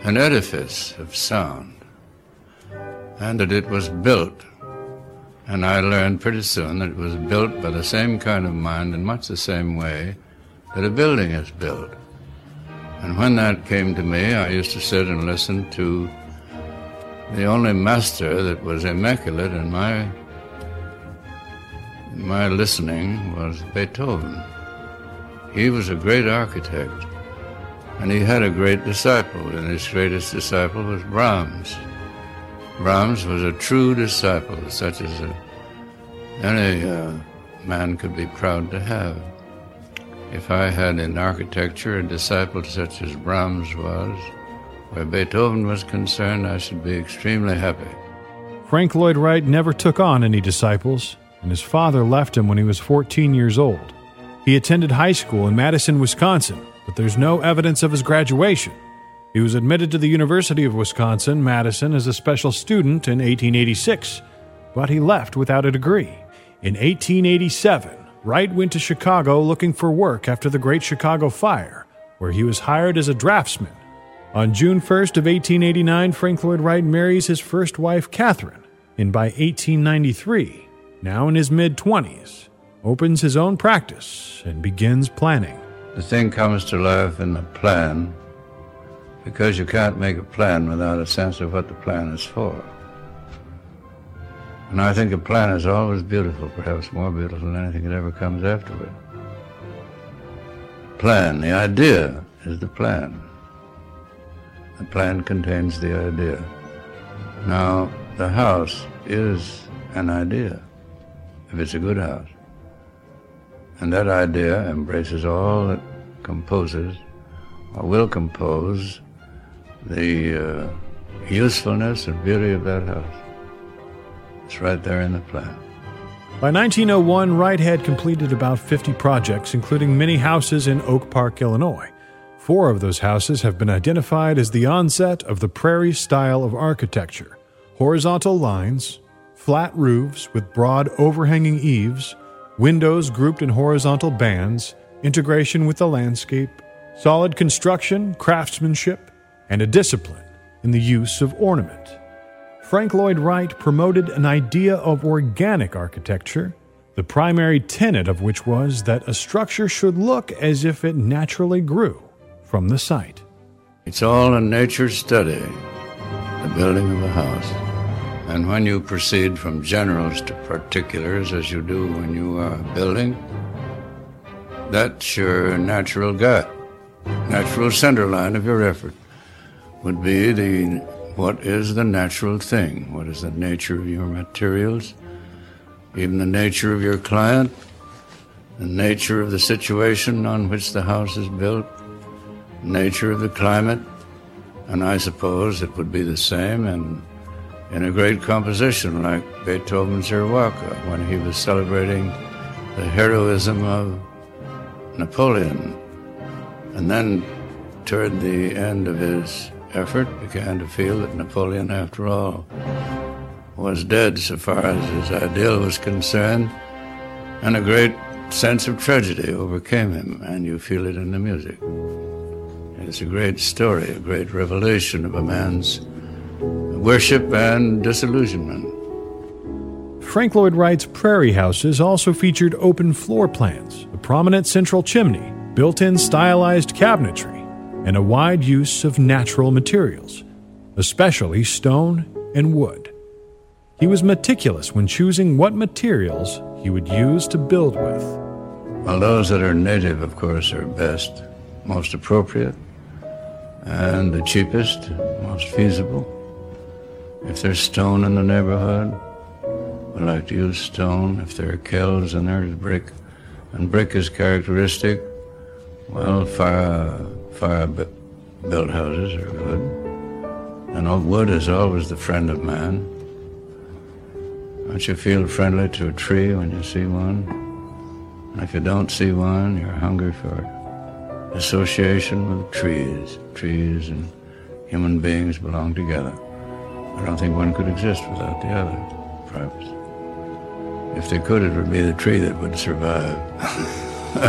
an edifice of sound, and that it was built. And I learned pretty soon that it was built by the same kind of mind in much the same way that a building is built. And when that came to me, I used to sit and listen to the only master that was immaculate in my my listening was Beethoven. He was a great architect. And he had a great disciple, and his greatest disciple was Brahms. Brahms was a true disciple, such as a, any uh, man could be proud to have. If I had in architecture a disciple such as Brahms was, where Beethoven was concerned, I should be extremely happy. Frank Lloyd Wright never took on any disciples, and his father left him when he was 14 years old. He attended high school in Madison, Wisconsin, but there's no evidence of his graduation. He was admitted to the University of Wisconsin Madison as a special student in 1886, but he left without a degree. In 1887, Wright went to Chicago looking for work after the Great Chicago Fire, where he was hired as a draftsman. On June 1st of 1889, Frank Lloyd Wright marries his first wife, Catherine, and by 1893, now in his mid 20s, opens his own practice and begins planning. The thing comes to life in the plan because you can't make a plan without a sense of what the plan is for. And I think a plan is always beautiful, perhaps more beautiful than anything that ever comes after it. Plan, the idea is the plan. The plan contains the idea. Now, the house is an idea, if it's a good house. And that idea embraces all that composes or will compose the uh, usefulness and beauty of that house. It's right there in the plan. By 1901, Wright had completed about 50 projects, including many houses in Oak Park, Illinois. Four of those houses have been identified as the onset of the prairie style of architecture horizontal lines, flat roofs with broad overhanging eaves, windows grouped in horizontal bands, integration with the landscape, solid construction, craftsmanship, and a discipline in the use of ornament. Frank Lloyd Wright promoted an idea of organic architecture, the primary tenet of which was that a structure should look as if it naturally grew from the site. It's all a nature study, the building of a house. And when you proceed from generals to particulars, as you do when you are building, that's your natural gut, natural center line of your effort would be the what is the natural thing? What is the nature of your materials? even the nature of your client, the nature of the situation on which the house is built, nature of the climate, and I suppose it would be the same in, in a great composition like Beethoven's Eroica when he was celebrating the heroism of Napoleon. And then, toward the end of his effort, began to feel that Napoleon, after all, was dead so far as his ideal was concerned, and a great sense of tragedy overcame him, and you feel it in the music. It's a great story, a great revelation of a man's worship and disillusionment. Frank Lloyd Wright's prairie houses also featured open floor plans, a prominent central chimney, built in stylized cabinetry, and a wide use of natural materials, especially stone and wood. He was meticulous when choosing what materials he would use to build with. Well, those that are native, of course, are best, most appropriate, and the cheapest, most feasible. If there's stone in the neighborhood, we like to use stone. If there are kilns and there's brick, and brick is characteristic, well, fire, fire built houses are good. And wood is always the friend of man. Don't you feel friendly to a tree when you see one? And if you don't see one, you're hungry for association with trees. Trees and human beings belong together. I don't think one could exist without the other, perhaps. If they could, it would be the tree that would survive.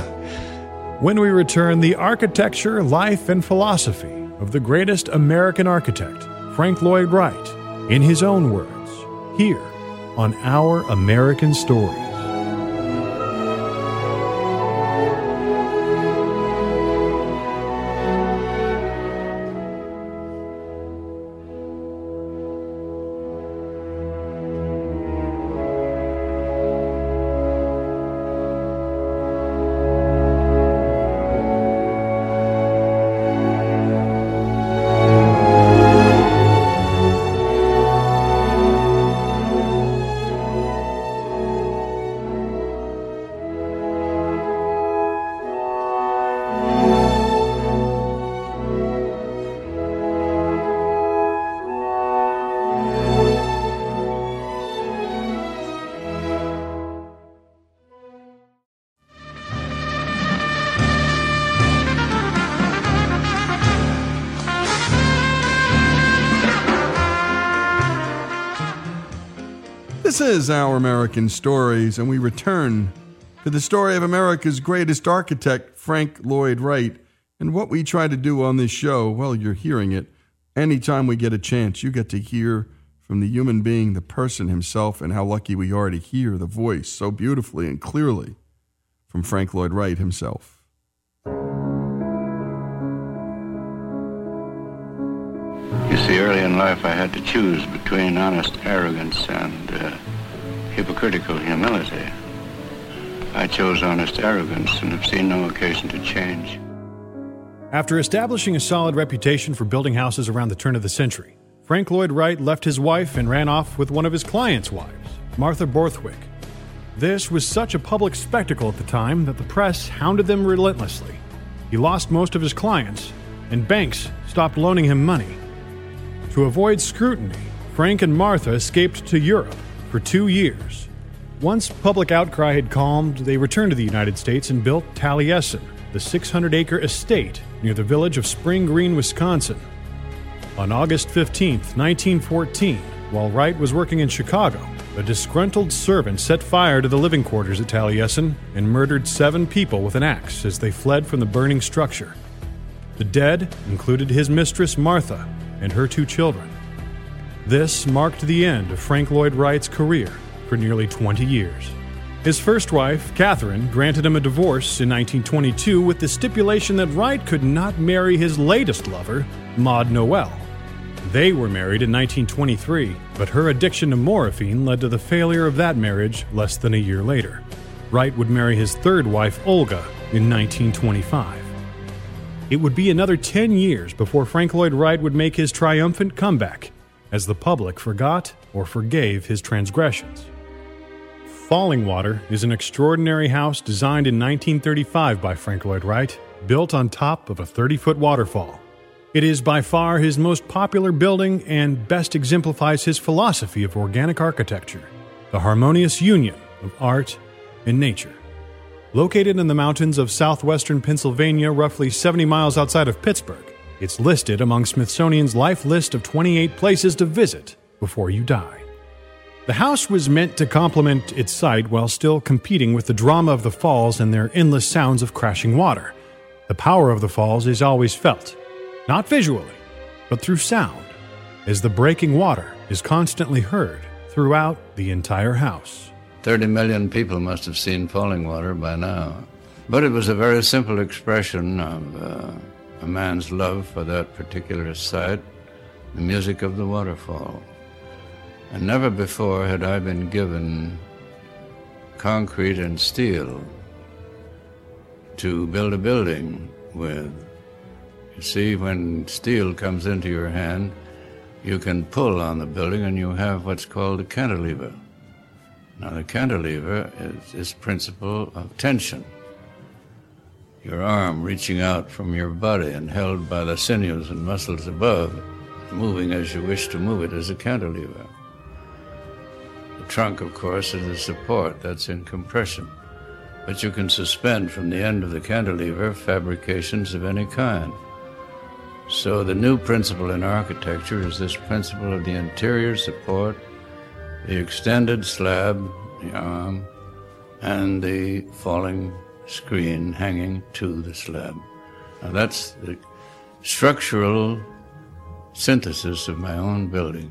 when we return, the architecture, life, and philosophy of the greatest American architect, Frank Lloyd Wright, in his own words, here on Our American Stories. Is Our American Stories, and we return to the story of America's greatest architect, Frank Lloyd Wright. And what we try to do on this show, well, you're hearing it. Anytime we get a chance, you get to hear from the human being, the person himself, and how lucky we are to hear the voice so beautifully and clearly from Frank Lloyd Wright himself. You see, early in life I had to choose between honest arrogance and uh, hypocritical humility. I chose honest arrogance and have seen no occasion to change. After establishing a solid reputation for building houses around the turn of the century, Frank Lloyd Wright left his wife and ran off with one of his clients' wives, Martha Borthwick. This was such a public spectacle at the time that the press hounded them relentlessly. He lost most of his clients, and banks stopped loaning him money. To avoid scrutiny, Frank and Martha escaped to Europe for two years. Once public outcry had calmed, they returned to the United States and built Taliesin, the 600 acre estate near the village of Spring Green, Wisconsin. On August 15, 1914, while Wright was working in Chicago, a disgruntled servant set fire to the living quarters at Taliesin and murdered seven people with an axe as they fled from the burning structure. The dead included his mistress Martha and her two children. This marked the end of Frank Lloyd Wright's career for nearly 20 years. His first wife, Catherine, granted him a divorce in 1922 with the stipulation that Wright could not marry his latest lover, Maud Noel. They were married in 1923, but her addiction to morphine led to the failure of that marriage less than a year later. Wright would marry his third wife, Olga, in 1925. It would be another 10 years before Frank Lloyd Wright would make his triumphant comeback, as the public forgot or forgave his transgressions. Falling Water is an extraordinary house designed in 1935 by Frank Lloyd Wright, built on top of a 30 foot waterfall. It is by far his most popular building and best exemplifies his philosophy of organic architecture, the harmonious union of art and nature. Located in the mountains of southwestern Pennsylvania, roughly 70 miles outside of Pittsburgh, it's listed among Smithsonian's life list of 28 places to visit before you die. The house was meant to complement its site while still competing with the drama of the falls and their endless sounds of crashing water. The power of the falls is always felt, not visually, but through sound, as the breaking water is constantly heard throughout the entire house. 30 million people must have seen falling water by now. But it was a very simple expression of uh, a man's love for that particular site, the music of the waterfall. And never before had I been given concrete and steel to build a building with. You see, when steel comes into your hand, you can pull on the building and you have what's called a cantilever. Now, the cantilever is this principle of tension. Your arm reaching out from your body and held by the sinews and muscles above, moving as you wish to move it as a cantilever. The trunk, of course, is a support that's in compression. But you can suspend from the end of the cantilever fabrications of any kind. So the new principle in architecture is this principle of the interior support, the extended slab, the arm, and the falling screen hanging to the slab. Now that's the structural synthesis of my own building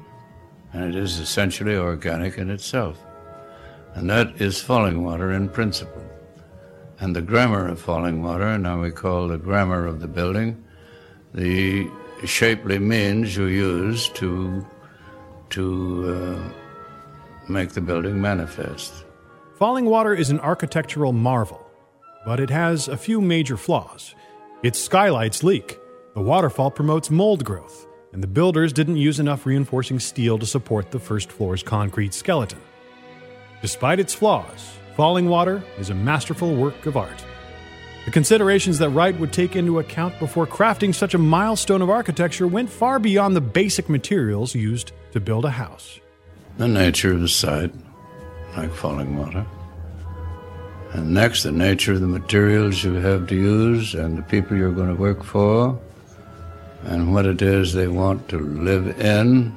and it is essentially organic in itself. And that is falling water in principle. And the grammar of falling water, now we call the grammar of the building, the shapely means you use to, to uh, make the building manifest. Falling Water is an architectural marvel, but it has a few major flaws. Its skylights leak, the waterfall promotes mold growth, and the builders didn't use enough reinforcing steel to support the first floor's concrete skeleton. Despite its flaws, Falling Water is a masterful work of art. The considerations that Wright would take into account before crafting such a milestone of architecture went far beyond the basic materials used to build a house. The nature of the site, like Falling Water. And next, the nature of the materials you have to use and the people you're going to work for and what it is they want to live in,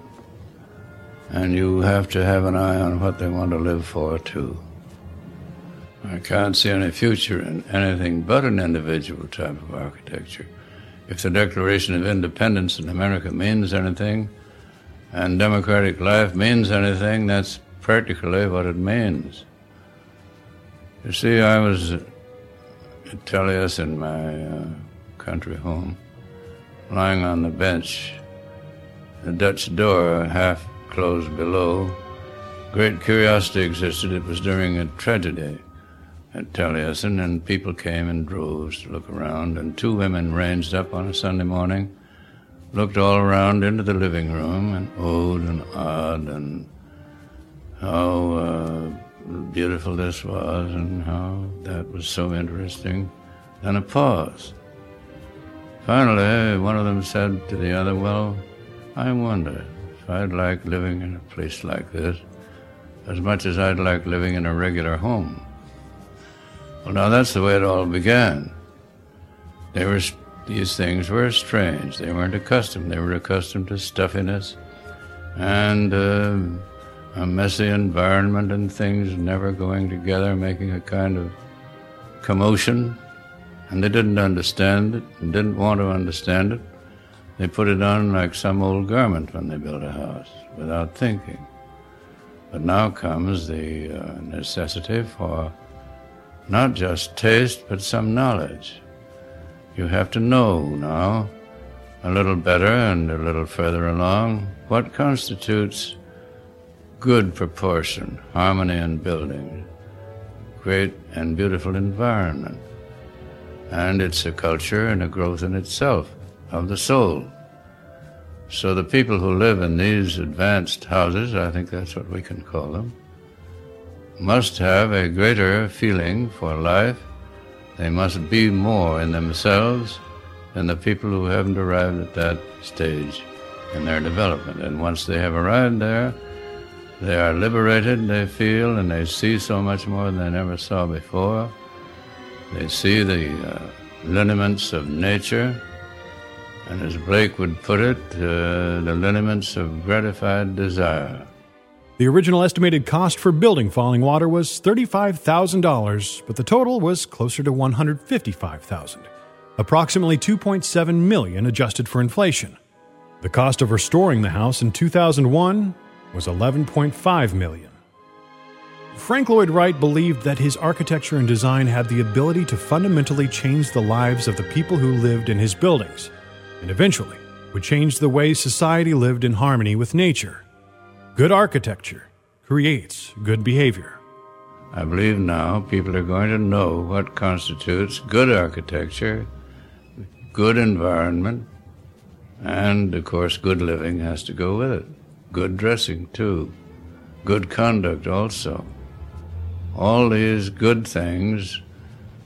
and you have to have an eye on what they want to live for, too. I can't see any future in anything but an individual type of architecture. If the Declaration of Independence in America means anything, and democratic life means anything, that's practically what it means. You see, I was at Taliesin my uh, country home, lying on the bench, the Dutch door half closed below. Great curiosity existed. It was during a tragedy at Taliesin, and people came in droves to look around, and two women ranged up on a Sunday morning, looked all around into the living room, and old and odd, and how uh, beautiful this was, and how that was so interesting. Then a pause. Finally, one of them said to the other, Well, I wonder if I'd like living in a place like this as much as I'd like living in a regular home. Well, now that's the way it all began. They were, these things were strange. They weren't accustomed. They were accustomed to stuffiness and uh, a messy environment and things never going together, making a kind of commotion and they didn't understand it and didn't want to understand it. They put it on like some old garment when they built a house without thinking. But now comes the uh, necessity for not just taste, but some knowledge. You have to know now, a little better and a little further along, what constitutes good proportion, harmony in building, great and beautiful environment and it's a culture and a growth in itself of the soul. So the people who live in these advanced houses, I think that's what we can call them, must have a greater feeling for life. They must be more in themselves than the people who haven't arrived at that stage in their development. And once they have arrived there, they are liberated, they feel, and they see so much more than they never saw before. They see the uh, lineaments of nature, and as Blake would put it, uh, the lineaments of gratified desire. The original estimated cost for building Falling Water was $35,000, but the total was closer to $155,000, approximately 2.7 million adjusted for inflation. The cost of restoring the house in 2001 was 11.5 million. Frank Lloyd Wright believed that his architecture and design had the ability to fundamentally change the lives of the people who lived in his buildings, and eventually would change the way society lived in harmony with nature. Good architecture creates good behavior. I believe now people are going to know what constitutes good architecture, good environment, and of course, good living has to go with it. Good dressing, too. Good conduct, also. All these good things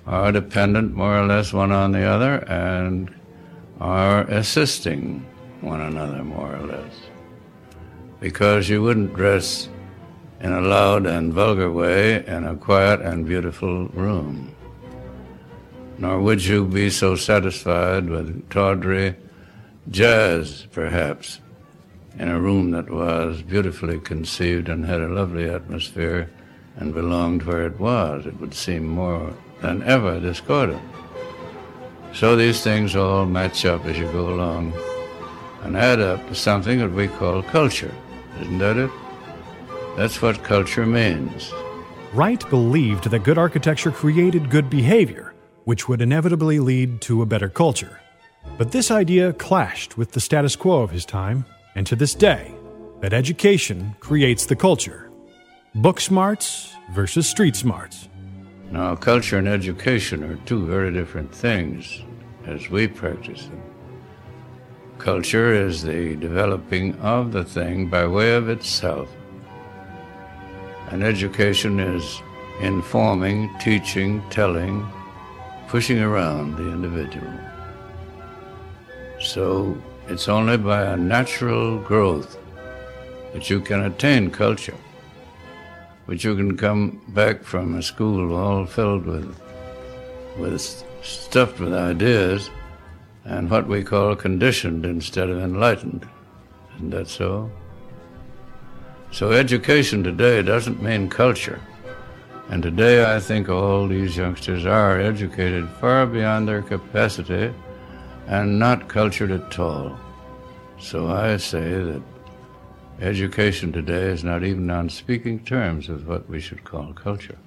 are dependent more or less one on the other and are assisting one another more or less. Because you wouldn't dress in a loud and vulgar way in a quiet and beautiful room. Nor would you be so satisfied with tawdry jazz, perhaps, in a room that was beautifully conceived and had a lovely atmosphere and belonged where it was. It would seem more than ever discordant. So these things all match up as you go along and add up to something that we call culture. Isn't that it? That's what culture means. Wright believed that good architecture created good behavior, which would inevitably lead to a better culture. But this idea clashed with the status quo of his time, and to this day, that education creates the culture. Book smarts versus street smarts. Now, culture and education are two very different things as we practice them. Culture is the developing of the thing by way of itself. And education is informing, teaching, telling, pushing around the individual. So it's only by a natural growth that you can attain culture. But you can come back from a school all filled with, with stuffed with ideas and what we call conditioned instead of enlightened. Isn't that so? So education today doesn't mean culture. And today I think all these youngsters are educated far beyond their capacity and not cultured at all. So I say that education today is not even on speaking terms with what we should call culture.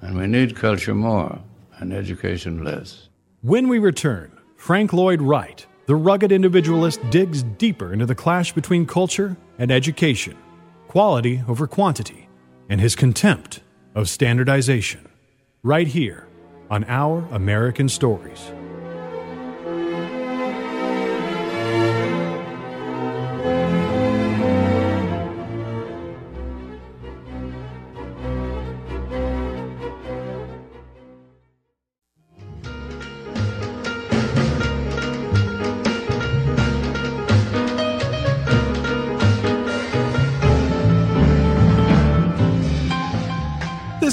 And we need culture more and education less. When we return, Frank Lloyd Wright, the rugged individualist, digs deeper into the clash between culture and education, quality over quantity, and his contempt of standardization. Right here on Our American Stories.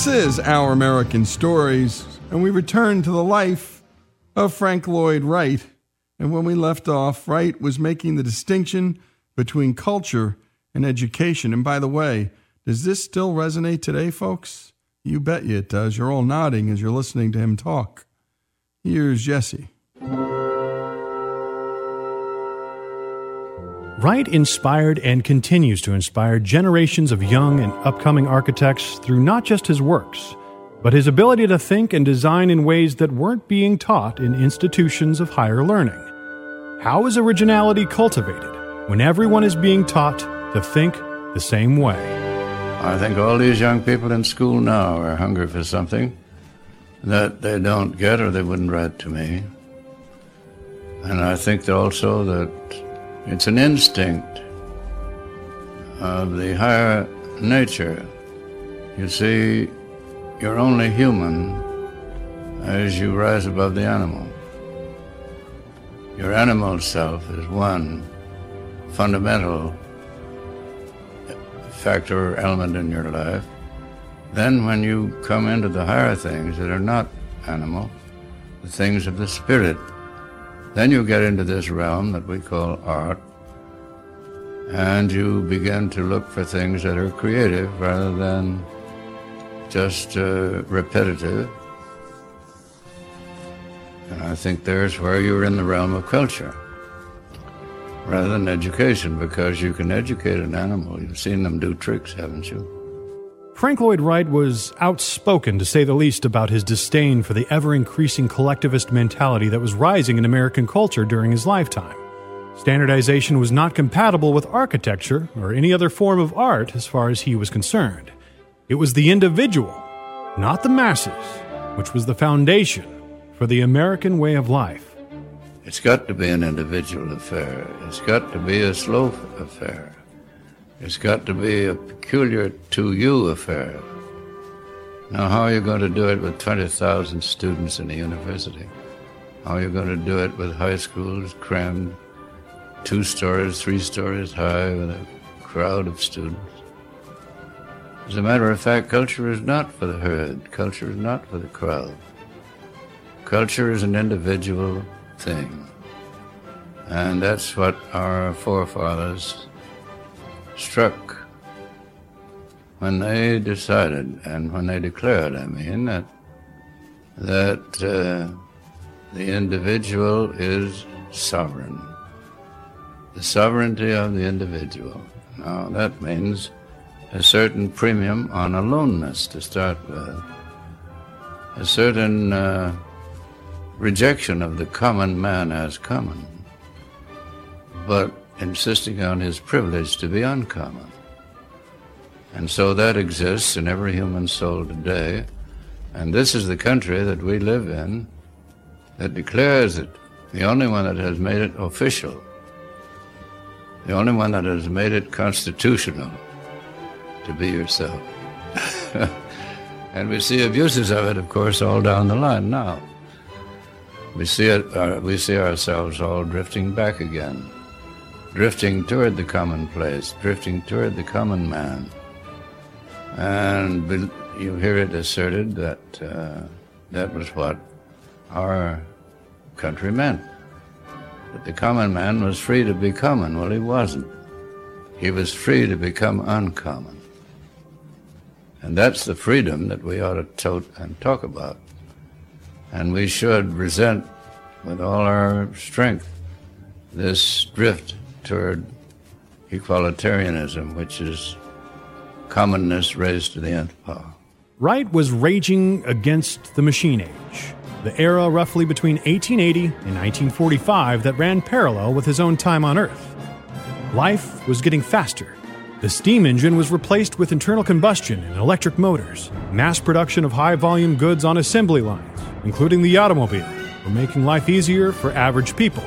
This is Our American Stories, and we return to the life of Frank Lloyd Wright. And when we left off, Wright was making the distinction between culture and education. And by the way, does this still resonate today, folks? You bet you it does. You're all nodding as you're listening to him talk. Here's Jesse. Wright inspired and continues to inspire generations of young and upcoming architects through not just his works, but his ability to think and design in ways that weren't being taught in institutions of higher learning. How is originality cultivated when everyone is being taught to think the same way? I think all these young people in school now are hungry for something that they don't get or they wouldn't write to me. And I think also that it's an instinct of the higher nature You see, you're only human as you rise above the animal. Your animal self is one fundamental factor or element in your life. Then, when you come into the higher things that are not animal, the things of the spirit, then you get into this realm that we call art, and you begin to look for things that are creative rather than just uh, repetitive. And I think there's where you're in the realm of culture rather than education because you can educate an animal. You've seen them do tricks, haven't you? Frank Lloyd Wright was outspoken, to say the least, about his disdain for the ever increasing collectivist mentality that was rising in American culture during his lifetime. Standardization was not compatible with architecture or any other form of art as far as he was concerned. It was the individual, not the masses, which was the foundation for the American way of life. It's got to be an individual affair. It's got to be a slow affair. It's got to be a peculiar to you affair. Now, how are you going to do it with 20,000 students in a university? How are you going to do it with high schools crammed two stories, three stories high with a crowd of students? As a matter of fact, culture is not for the herd. Culture is not for the crowd. Culture is an individual thing. And that's what our forefathers struck when they decided and when they declared, I mean, that, that uh, the individual is sovereign. The sovereignty of the individual. Now, that means a certain premium on aloneness to start with, a certain uh, rejection of the common man as common, but insisting on his privilege to be uncommon. And so that exists in every human soul today. And this is the country that we live in that declares it, the only one that has made it official, the only one that has made it constitutional to be yourself. and we see abuses of it, of course, all down the line now. We see it. Uh, we see ourselves all drifting back again, drifting toward the commonplace, drifting toward the common man. And you hear it asserted that uh, that was what our country meant. That the common man was free to be common. Well, he wasn't. He was free to become uncommon. And that's the freedom that we ought to tote and talk about. And we should resent with all our strength this drift toward equalitarianism, which is commonness raised to the nth power. Wright was raging against the machine age, the era roughly between 1880 and 1945 that ran parallel with his own time on Earth. Life was getting faster the steam engine was replaced with internal combustion and electric motors. Mass production of high volume goods on assembly lines, including the automobile, were making life easier for average people.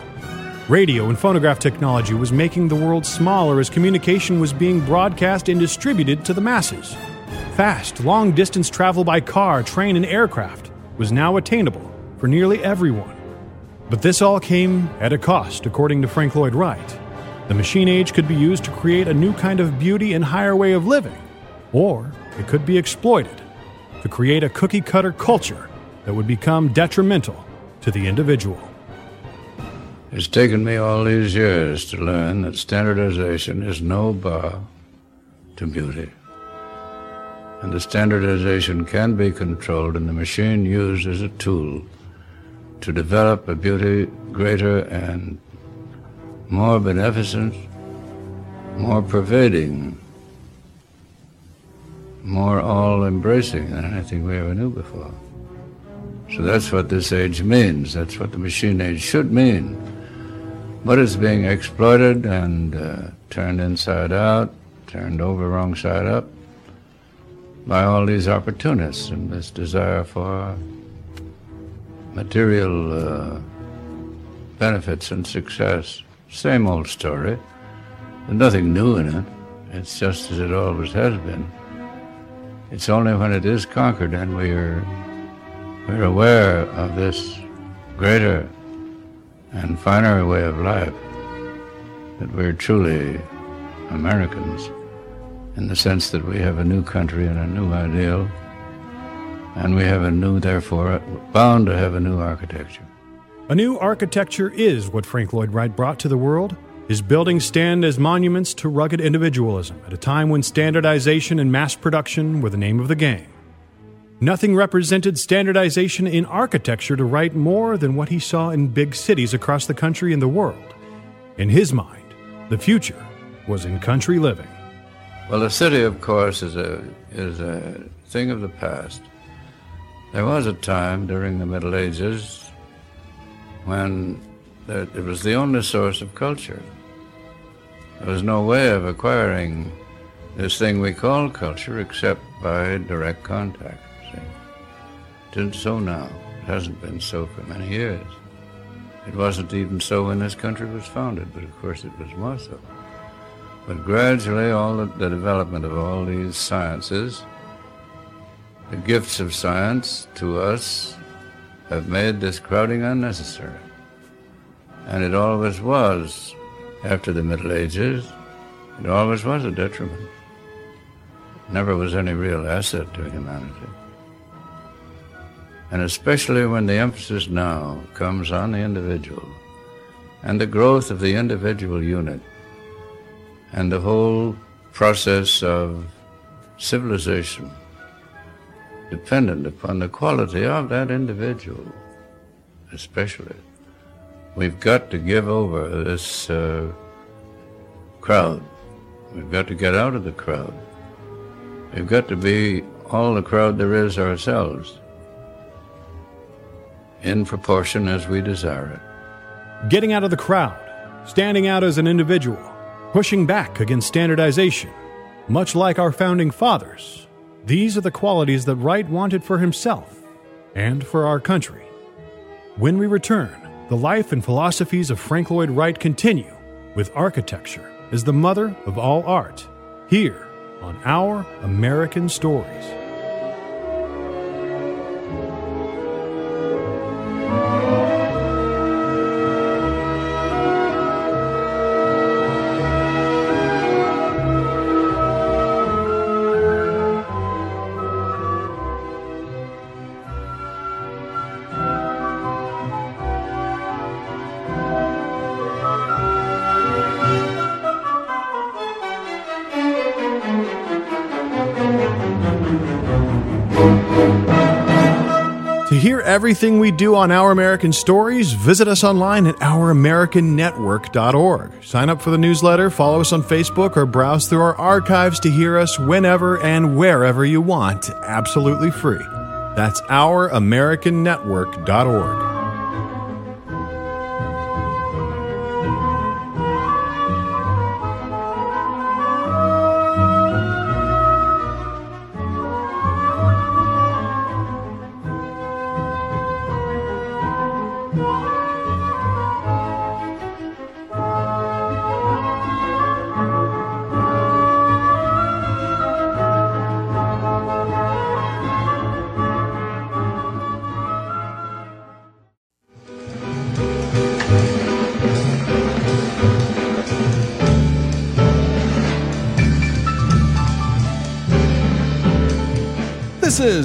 Radio and phonograph technology was making the world smaller as communication was being broadcast and distributed to the masses. Fast, long distance travel by car, train, and aircraft was now attainable for nearly everyone. But this all came at a cost, according to Frank Lloyd Wright. The machine age could be used to create a new kind of beauty and higher way of living, or it could be exploited to create a cookie cutter culture that would become detrimental to the individual. It's taken me all these years to learn that standardization is no bar to beauty. And the standardization can be controlled and the machine used as a tool to develop a beauty greater and more beneficent, more pervading, more all embracing than anything we ever knew before. So that's what this age means. That's what the machine age should mean. But it's being exploited and uh, turned inside out, turned over wrong side up by all these opportunists and this desire for material uh, benefits and success. Same old story. There's nothing new in it. It's just as it always has been. It's only when it is conquered and we are we're aware of this greater and finer way of life that we're truly Americans in the sense that we have a new country and a new ideal, and we have a new, therefore, bound to have a new architecture. A new architecture is what Frank Lloyd Wright brought to the world. His buildings stand as monuments to rugged individualism at a time when standardization and mass production were the name of the game. Nothing represented standardization in architecture to Wright more than what he saw in big cities across the country and the world. In his mind, the future was in country living. Well, the city, of course, is a, is a thing of the past. There was a time during the Middle Ages when it was the only source of culture. There was no way of acquiring this thing we call culture except by direct contact. Isn't so now. It hasn't been so for many years. It wasn't even so when this country was founded, but of course it was more so. But gradually, all the, the development of all these sciences, the gifts of science to us, have made this crowding unnecessary. And it always was, after the Middle Ages, it always was a detriment. Never was any real asset to humanity. And especially when the emphasis now comes on the individual and the growth of the individual unit and the whole process of civilization dependent upon the quality of that individual, especially. We've got to give over this uh, crowd. We've got to get out of the crowd. We've got to be all the crowd there is ourselves, in proportion as we desire it. Getting out of the crowd, standing out as an individual, pushing back against standardization. Much like our founding fathers, these are the qualities that Wright wanted for himself and for our country. When we return, the life and philosophies of Frank Lloyd Wright continue with architecture as the mother of all art, here on Our American Stories. Everything we do on Our American Stories, visit us online at ouramericannetwork.org. Sign up for the newsletter, follow us on Facebook, or browse through our archives to hear us whenever and wherever you want, absolutely free. That's ouramericannetwork.org.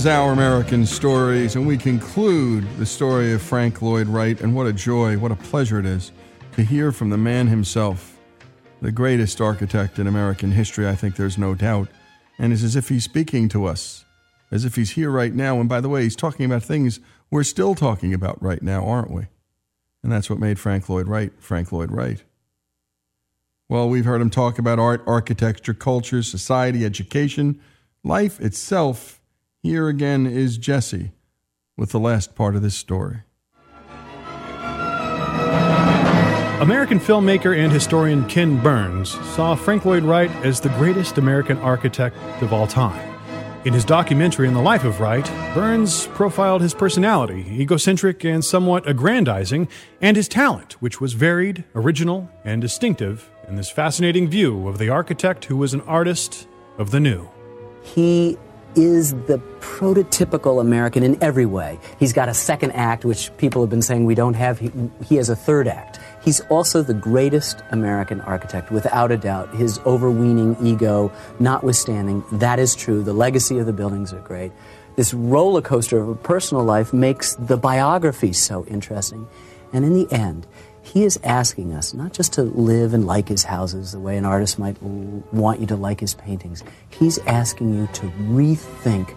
is Our American Stories, and we conclude the story of Frank Lloyd Wright. And what a joy, what a pleasure it is to hear from the man himself, the greatest architect in American history, I think there's no doubt. And it's as if he's speaking to us, as if he's here right now. And by the way, he's talking about things we're still talking about right now, aren't we? And that's what made Frank Lloyd Wright Frank Lloyd Wright. Well, we've heard him talk about art, architecture, culture, society, education, life itself. Here again is Jesse with the last part of this story. American filmmaker and historian Ken Burns saw Frank Lloyd Wright as the greatest American architect of all time. In his documentary on the life of Wright, Burns profiled his personality, egocentric and somewhat aggrandizing, and his talent, which was varied, original, and distinctive in this fascinating view of the architect who was an artist of the new. He is the prototypical American in every way. He's got a second act, which people have been saying we don't have. He, he has a third act. He's also the greatest American architect, without a doubt. His overweening ego notwithstanding, that is true. The legacy of the buildings are great. This roller coaster of a personal life makes the biography so interesting. And in the end, he is asking us not just to live and like his houses the way an artist might want you to like his paintings. He's asking you to rethink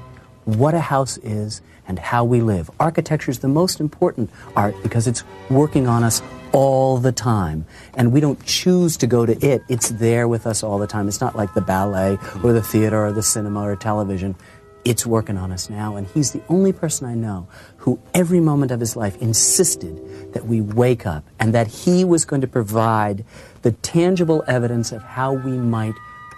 what a house is and how we live. Architecture is the most important art because it's working on us all the time. And we don't choose to go to it, it's there with us all the time. It's not like the ballet or the theater or the cinema or television. It's working on us now. And he's the only person I know who, every moment of his life, insisted that we wake up and that he was going to provide the tangible evidence of how we might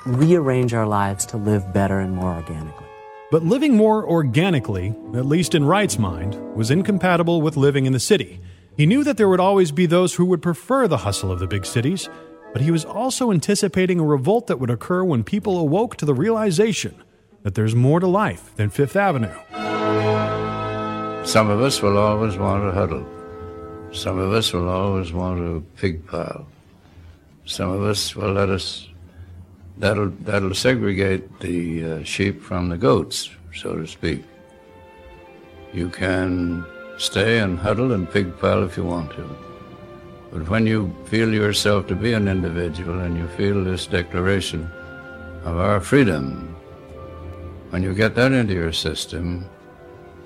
rearrange our lives to live better and more organically. But living more organically, at least in Wright's mind, was incompatible with living in the city. He knew that there would always be those who would prefer the hustle of the big cities, but he was also anticipating a revolt that would occur when people awoke to the realization that there's more to life than Fifth Avenue. Some of us will always want to huddle. Some of us will always want to pig pile. Some of us will let us that'll that'll segregate the uh, sheep from the goats, so to speak. You can stay and huddle and pig pile if you want to. But when you feel yourself to be an individual and you feel this declaration of our freedom, when you get that into your system,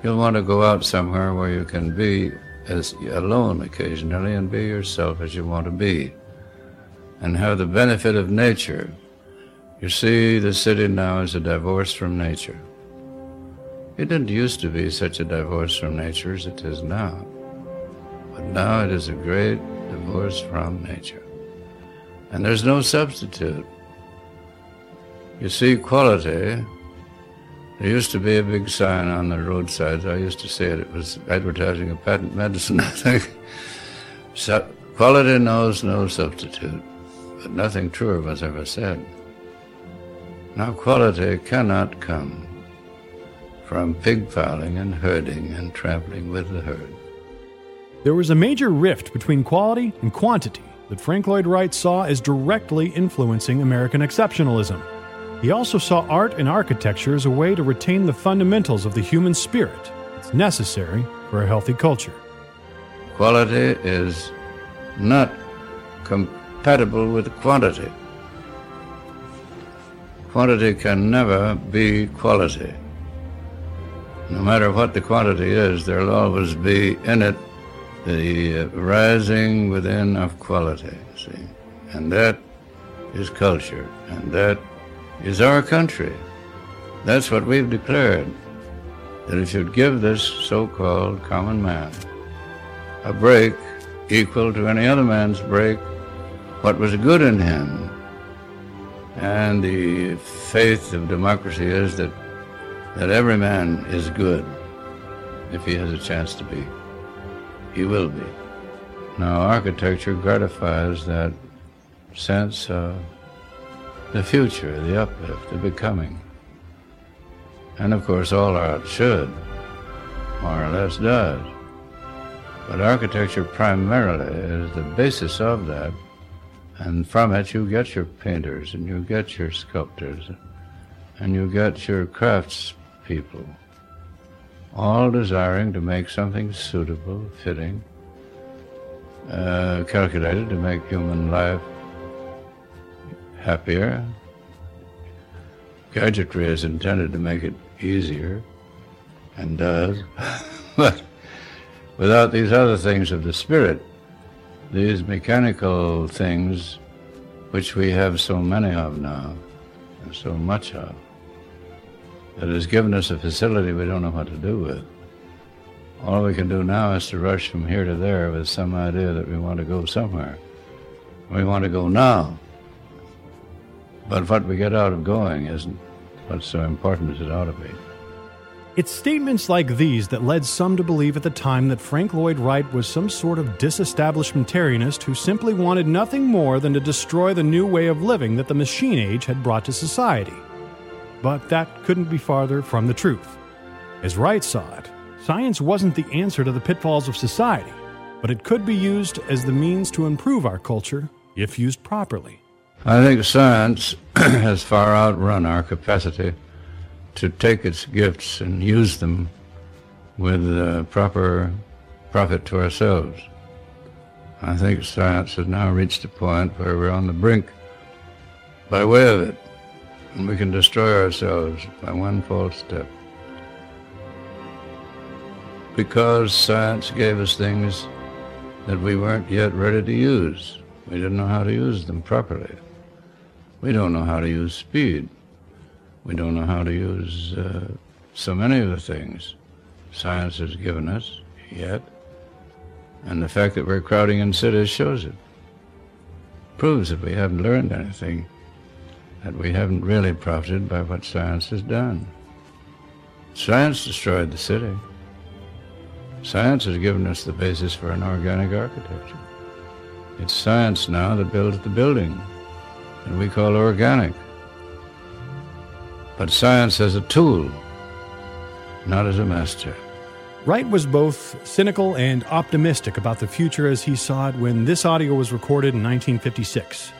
you'll want to go out somewhere where you can be as alone occasionally and be yourself as you want to be and have the benefit of nature you see, the city now is a divorce from nature. It didn't used to be such a divorce from nature as it is now. But now it is a great divorce from nature. And there's no substitute. You see, quality, there used to be a big sign on the roadside. I used to say it, it was advertising a patent medicine, I think. So, quality knows no substitute, but nothing truer was ever said. Now, quality cannot come from pig piling and herding and traveling with the herd. There was a major rift between quality and quantity that Frank Lloyd Wright saw as directly influencing American exceptionalism. He also saw art and architecture as a way to retain the fundamentals of the human spirit that's necessary for a healthy culture. Quality is not compatible with quantity. Quantity can never be quality. No matter what the quantity is, there'll always be in it the rising within of quality, see? And that is culture, and that is our country. That's what we've declared. That if you'd give this so called common man a break equal to any other man's break, what was good in him and the faith of democracy is that, that every man is good if he has a chance to be. He will be. Now, architecture gratifies that sense of the future, the uplift, the becoming. And of course, all art should, more or less does. But architecture primarily is the basis of that and from it, you get your painters and you get your sculptors and you get your craftspeople, all desiring to make something suitable, fitting, uh, calculated to make human life happier. Gadgetry is intended to make it easier and does, but without these other things of the spirit, these mechanical things which we have so many of now, and so much of, that has given us a facility we don't know what to do with. All we can do now is to rush from here to there with some idea that we want to go somewhere. We want to go now. But what we get out of going isn't what's so important as it ought to be. It's statements like these that led some to believe at the time that Frank Lloyd Wright was some sort of disestablishmentarianist who simply wanted nothing more than to destroy the new way of living that the machine age had brought to society. but that couldn't be farther from the truth. As Wright saw it, science wasn't the answer to the pitfalls of society, but it could be used as the means to improve our culture if used properly. I think science has far outrun our capacity to take its gifts and use them with uh, proper profit to ourselves. I think science has now reached a point where we're on the brink by way of it, and we can destroy ourselves by one false step. Because science gave us things that we weren't yet ready to use. We didn't know how to use them properly. We don't know how to use speed. We don't know how to use uh, so many of the things science has given us yet. And the fact that we're crowding in cities shows it. Proves that we haven't learned anything, that we haven't really profited by what science has done. Science destroyed the city. Science has given us the basis for an organic architecture. It's science now that builds the building that we call organic. But science as a tool, not as a master. Wright was both cynical and optimistic about the future as he saw it when this audio was recorded in 1956.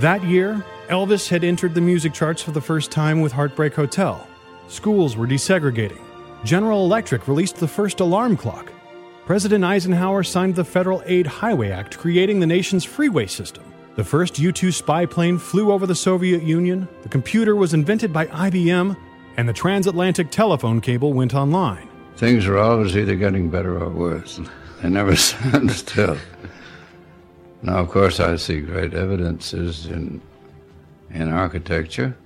That year, Elvis had entered the music charts for the first time with Heartbreak Hotel. Schools were desegregating. General Electric released the first alarm clock. President Eisenhower signed the Federal Aid Highway Act, creating the nation's freeway system. The first U 2 spy plane flew over the Soviet Union, the computer was invented by IBM, and the transatlantic telephone cable went online things are always either getting better or worse. They never stand still. Now, of course, I see great evidences in in architecture.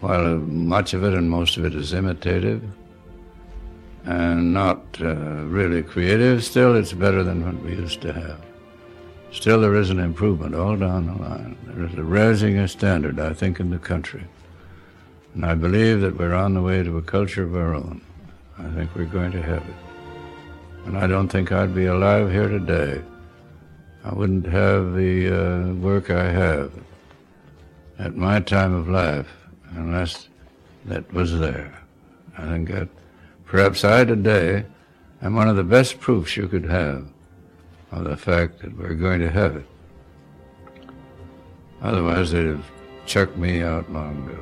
While much of it and most of it is imitative and not uh, really creative, still it's better than what we used to have. Still, there is an improvement all down the line. There is a raising a standard, I think, in the country. And I believe that we're on the way to a culture of our own. I think we're going to have it. And I don't think I'd be alive here today. I wouldn't have the uh, work I have at my time of life unless that was there. I think that perhaps I today am one of the best proofs you could have of the fact that we're going to have it. Otherwise, they'd have chucked me out long ago.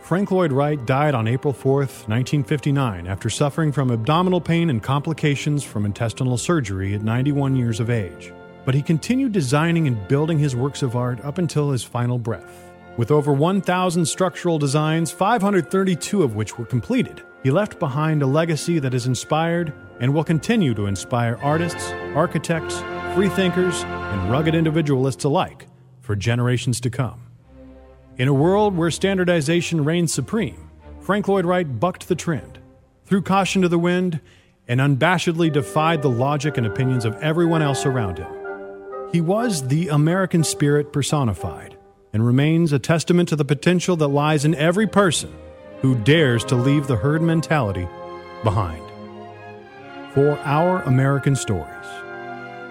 Frank Lloyd Wright died on April 4, 1959, after suffering from abdominal pain and complications from intestinal surgery at 91 years of age. But he continued designing and building his works of art up until his final breath. With over 1,000 structural designs, 532 of which were completed, he left behind a legacy that has inspired and will continue to inspire artists, architects, freethinkers, and rugged individualists alike for generations to come. In a world where standardization reigns supreme, Frank Lloyd Wright bucked the trend, threw caution to the wind, and unabashedly defied the logic and opinions of everyone else around him. He was the American spirit personified and remains a testament to the potential that lies in every person who dares to leave the herd mentality behind. For Our American Stories,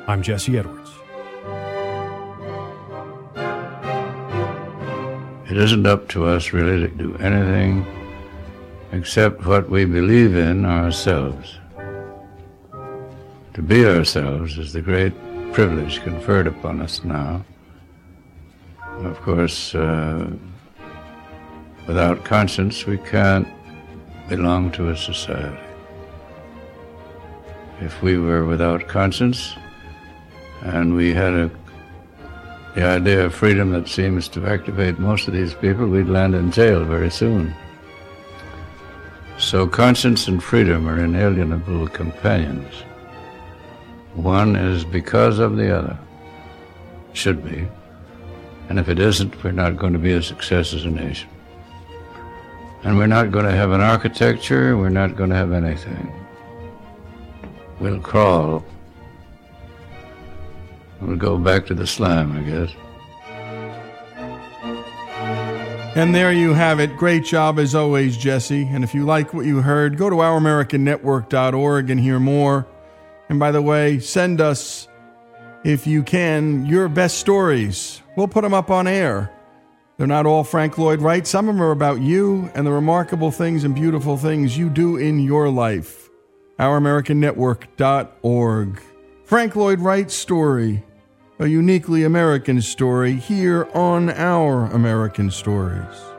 I'm Jesse Edwards. It isn't up to us really to do anything except what we believe in ourselves. To be ourselves is the great privilege conferred upon us now. Of course, uh, without conscience, we can't belong to a society. If we were without conscience and we had a the idea of freedom that seems to activate most of these people, we'd land in jail very soon. So conscience and freedom are inalienable companions. One is because of the other. Should be. And if it isn't, we're not going to be a success as a nation. And we're not going to have an architecture, we're not going to have anything. We'll crawl We'll go back to the slime, I guess. And there you have it. Great job as always, Jesse. And if you like what you heard, go to ouramericannetwork.org and hear more. And by the way, send us, if you can, your best stories. We'll put them up on air. They're not all Frank Lloyd Wright. Some of them are about you and the remarkable things and beautiful things you do in your life. OurAmericanNetwork.org. Frank Lloyd Wright's story, a uniquely American story here on Our American Stories.